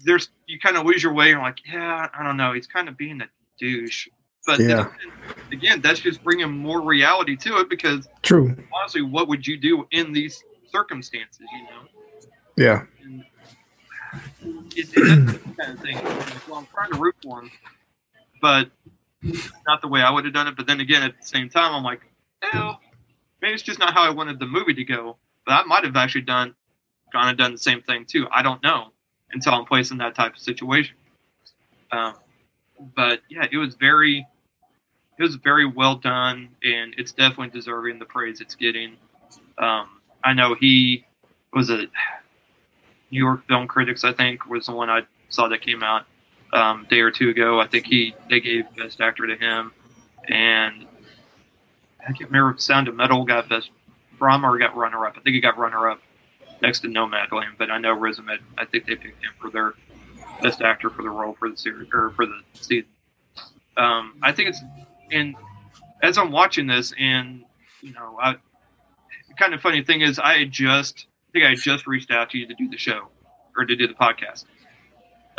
there's you kind of lose your way. You're like, yeah, I don't know. He's kind of being a douche. But yeah. then, again, that's just bringing more reality to it because true. Honestly, what would you do in these circumstances? You know. Yeah. And it, it, that's the kind of thing. Well, I'm trying to root for him, but not the way I would have done it. But then again, at the same time, I'm like, well, maybe it's just not how I wanted the movie to go. But I might have actually done, kind of done the same thing too. I don't know until I'm placed in that type of situation. Um, but yeah, it was very, it was very well done, and it's definitely deserving the praise it's getting. Um, I know he was a New York Film Critics, I think, was the one I saw that came out um, a day or two ago. I think he they gave Best Actor to him, and I can't remember if Sound of Metal got Best Drama or got runner up. I think he got runner up next to Nomadland, but I know Riz Ahmed. I think they picked him for their best actor for the role for the series or for the season. Um, I think it's and as I'm watching this, and you know, I, kind of funny thing is, I just I think I just reached out to you to do the show or to do the podcast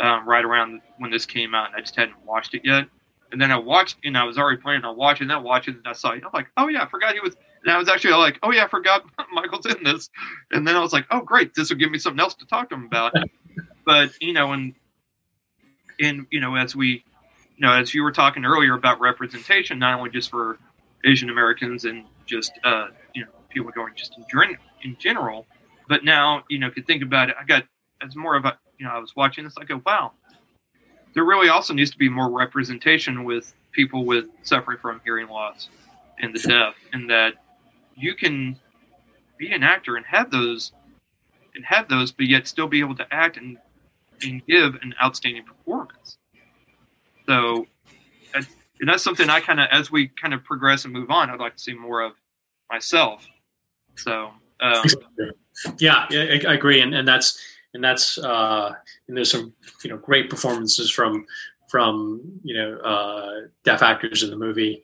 um, right around when this came out, and I just hadn't watched it yet. And then I watched, and I was already planning on watching that, watching, and I saw it. I'm like, oh yeah, I forgot he was and I was actually like, oh yeah, I forgot Michael's in this. And then I was like, oh great, this will give me something else to talk to him about. but you know, and and you know, as we, you know, as you were talking earlier about representation, not only just for Asian Americans and just uh, you know people going just enjoying in general. But now, you know, if you think about it, I got as more of a, you know, I was watching this, I go, wow, there really also needs to be more representation with people with suffering from hearing loss and the deaf, and that you can be an actor and have those and have those, but yet still be able to act and and give an outstanding performance. So, and that's something I kind of, as we kind of progress and move on, I'd like to see more of myself. So, um, yeah, I, I agree, and and that's and that's uh, and there's some you know great performances from from you know uh, deaf actors in the movie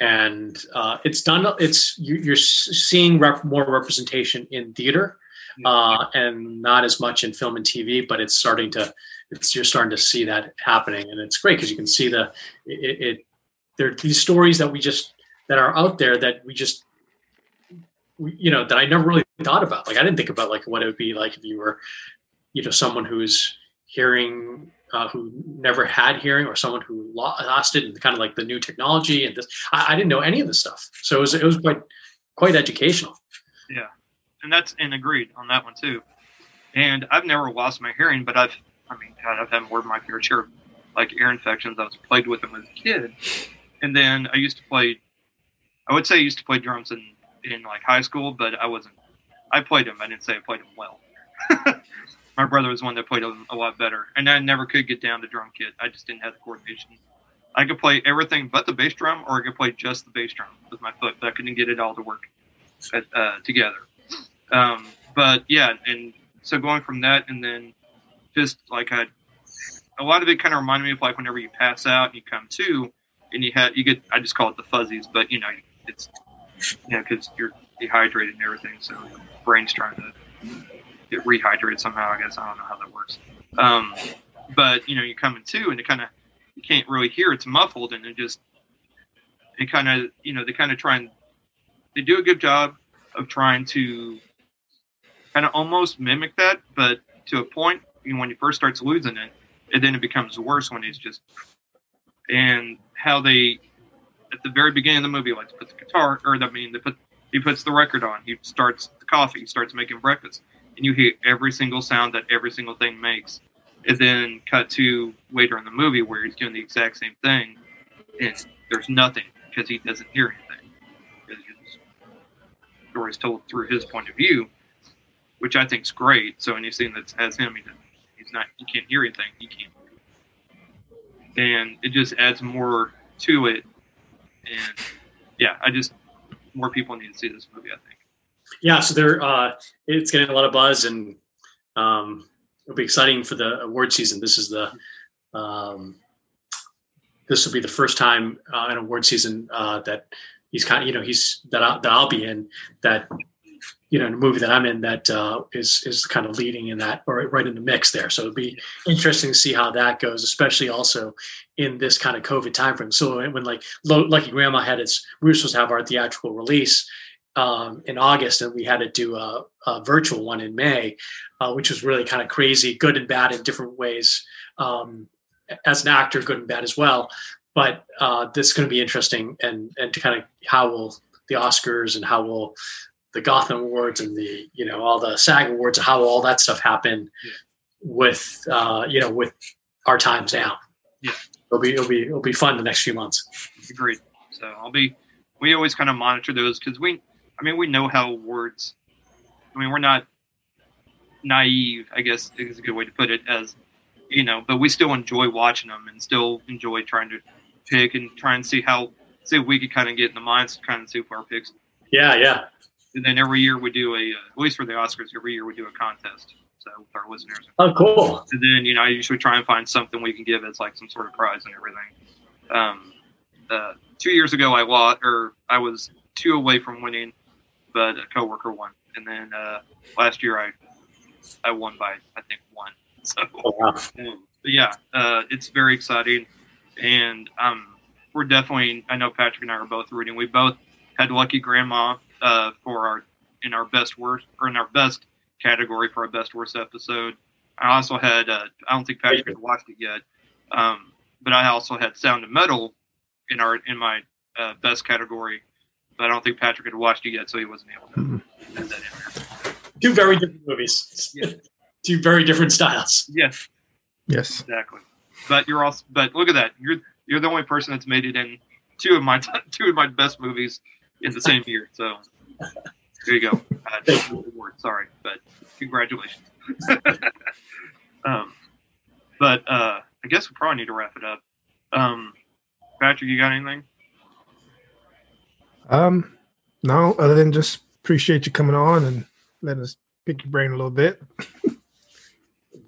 and uh, it's done it's you, are seeing rep, more representation in theater uh, and not as much in film and tv but it's starting to it's you're starting to see that happening. And it's great because you can see the it, it there are these stories that we just that are out there that we just we, you know that i never really thought about. Like i didn't think about like what it would be like if you were you know someone who's hearing uh, who never had hearing or someone who lost it and kind of like the new technology and this I, I, didn't know any of this stuff. So it was it was quite quite educational. Yeah. And that's and agreed on that one too. And i've never lost my hearing but i've i mean i've had more my fair share of like ear infections i was played with them as a kid and then i used to play i would say i used to play drums in in like high school but i wasn't i played them i didn't say i played them well my brother was one that played a, a lot better, and I never could get down to drum kit. I just didn't have the coordination. I could play everything but the bass drum, or I could play just the bass drum with my foot, but I couldn't get it all to work at, uh, together. Um, but yeah, and so going from that, and then just like a lot of it kind of reminded me of like whenever you pass out and you come to, and you had you get I just call it the fuzzies, but you know it's you know because you're dehydrated and everything, so your brain's trying to get rehydrated somehow. I guess I don't know how that works. Um, but you know, you come in to and it kind of you can't really hear. It's muffled, and it just it kind of you know they kind of try and they do a good job of trying to kind of almost mimic that, but to a point, you know, when he first starts losing it, and then it becomes worse when he's just and how they at the very beginning of the movie like to put the guitar or I mean they put he puts the record on. He starts the coffee. He starts making breakfast and you hear every single sound that every single thing makes. And then cut to later in the movie where he's doing the exact same thing, and there's nothing because he doesn't hear anything. Because the story is told through his point of view, which I think is great. So any scene that has him, he's not, he can't hear anything. He can't. And it just adds more to it. And yeah, I just more people need to see this movie. I think yeah, so they're uh, it's getting a lot of buzz, and um, it'll be exciting for the award season. This is the um, this will be the first time uh, in award season uh, that he's kind of you know he's that I'll, that I'll be in that you know in a movie that I'm in that uh, is is kind of leading in that or right in the mix there. So it'll be interesting to see how that goes, especially also in this kind of COVID timeframe. So when like Lucky Grandma had its we were supposed to have our theatrical release um, in August, and we had to do a, a virtual one in May, uh, which was really kind of crazy, good and bad in different ways. Um, as an actor, good and bad as well. But uh, this is going to be interesting, and and to kind of how will the Oscars and how will the Gotham Awards and the you know all the SAG Awards, how all that stuff happen yeah. with uh, you know with our times now? Yeah, it'll be it'll be it'll be fun the next few months. Agreed. So I'll be. We always kind of monitor those because we I mean, we know how awards. I mean, we're not naive. I guess is a good way to put it. As you know, but we still enjoy watching them and still enjoy trying to pick and try and see how see if we could kind of get in the minds, kind of see if our picks. Yeah, yeah. And then every year we do a, uh, at least for the Oscars, every year we do a contest. So with our listeners. Oh, cool. And then you know, I usually try and find something we can give as like some sort of prize and everything. Um, uh, two years ago, I lost, or I was two away from winning but a coworker won. And then uh, last year I I won by I think one. So oh, wow. yeah, uh, it's very exciting, and um, we're definitely. I know Patrick and I are both rooting. We both had Lucky Grandma uh, for our in our best worst or in our best category for our best worst episode. I also had uh, I don't think Patrick has watched it yet, um, but I also had Sound of Metal in our in my uh, best category but I don't think Patrick had watched it yet, so he wasn't able to mm-hmm. that in two very different movies. Yeah. two very different styles. Yes, Yes. exactly. But you're also. But look at that. You're you're the only person that's made it in two of my two of my best movies in the same year. So there you go. Uh, Thank award, sorry, but congratulations. um, but uh, I guess we probably need to wrap it up. Um, Patrick, you got anything? Um, no, other than just appreciate you coming on and letting us pick your brain a little bit.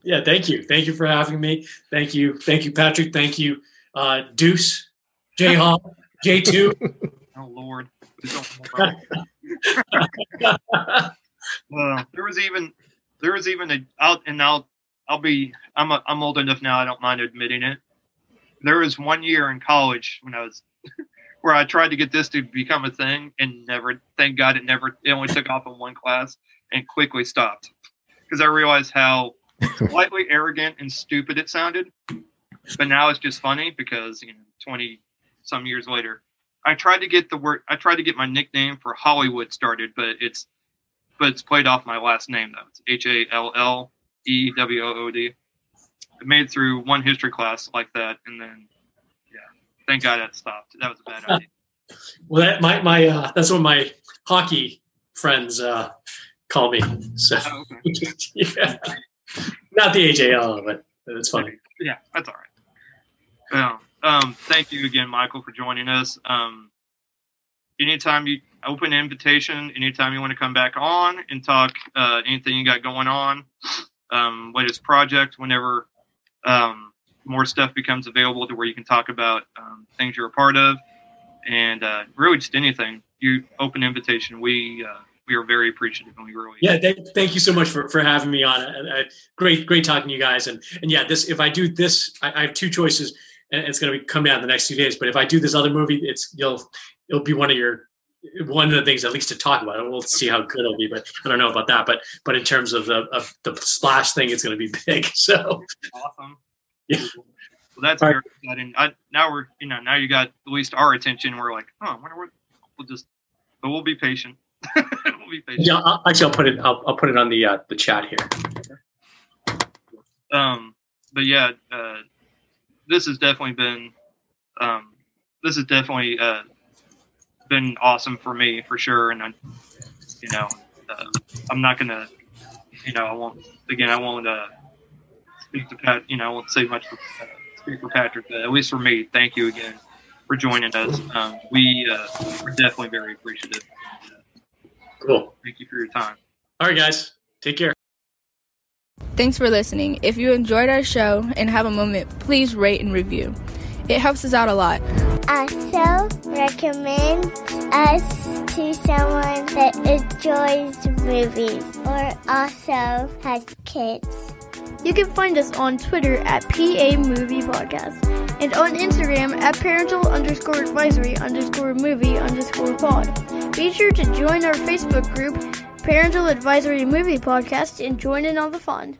Yeah, thank you. Thank you for having me. Thank you. Thank you, Patrick. Thank you, uh, Deuce, J Hall, J2. Oh Lord, Please don't- Uh, there was even there was even a out and I'll I'll be I'm a, I'm old enough now I don't mind admitting it. There was one year in college when I was where I tried to get this to become a thing and never thank God it never it only took off in one class and quickly stopped because I realized how slightly arrogant and stupid it sounded. But now it's just funny because you know 20 some years later I tried to get the word I tried to get my nickname for Hollywood started but it's but it's played off my last name though. It's H A L L E W O O D. I made it through one history class like that, and then yeah, thank God that stopped. That was a bad idea. Well, that my my uh, that's what my hockey friends uh, call me. So Oh, okay. yeah, not the AJL, but it's funny. Yeah, that's all right. Um, um, thank you again, Michael, for joining us. Um, anytime you open invitation, anytime you want to come back on and talk uh, anything you got going on, um, latest project, whenever um, more stuff becomes available to where you can talk about um, things you're a part of, and uh, really just anything. You open invitation. We uh, we are very appreciative, and we really Yeah, th- thank you so much for, for having me on. Uh, uh, great, great talking to you guys. And and yeah, this if I do this, I, I have two choices, and it's going to be come out in the next few days. But if I do this other movie, it's you'll it'll be one of your one of the things at least to talk about. We'll see how good it'll be, but I don't know about that. But but in terms of the of the splash thing, it's going to be big. So awesome. Yeah. Well, that's All very exciting. I, now we're, you know, now you got at least our attention. We're like, oh, I wonder what. We'll just, but we'll be patient. we'll be patient. yeah, I'll, actually, I'll put it I'll, I'll put it on the uh, the chat here. Um, but yeah, uh, this has definitely been, um, this has definitely uh, been awesome for me for sure. And I, you know, uh, I'm not gonna, you know, I won't. Again, I won't uh, speak to Pat. You know, I won't say much for uh, speak for Patrick. But at least for me, thank you again for joining us. Um, we uh, are definitely very appreciative. Cool. Thank you for your time. All right, guys, take care. Thanks for listening. If you enjoyed our show and have a moment, please rate and review. It helps us out a lot. Also, recommend us to someone that enjoys movies or also has kids. You can find us on Twitter at PA Movie Podcast and on Instagram at parental underscore advisory underscore movie underscore pod. Be sure to join our Facebook group, Parental Advisory Movie Podcast, and join in on the fun.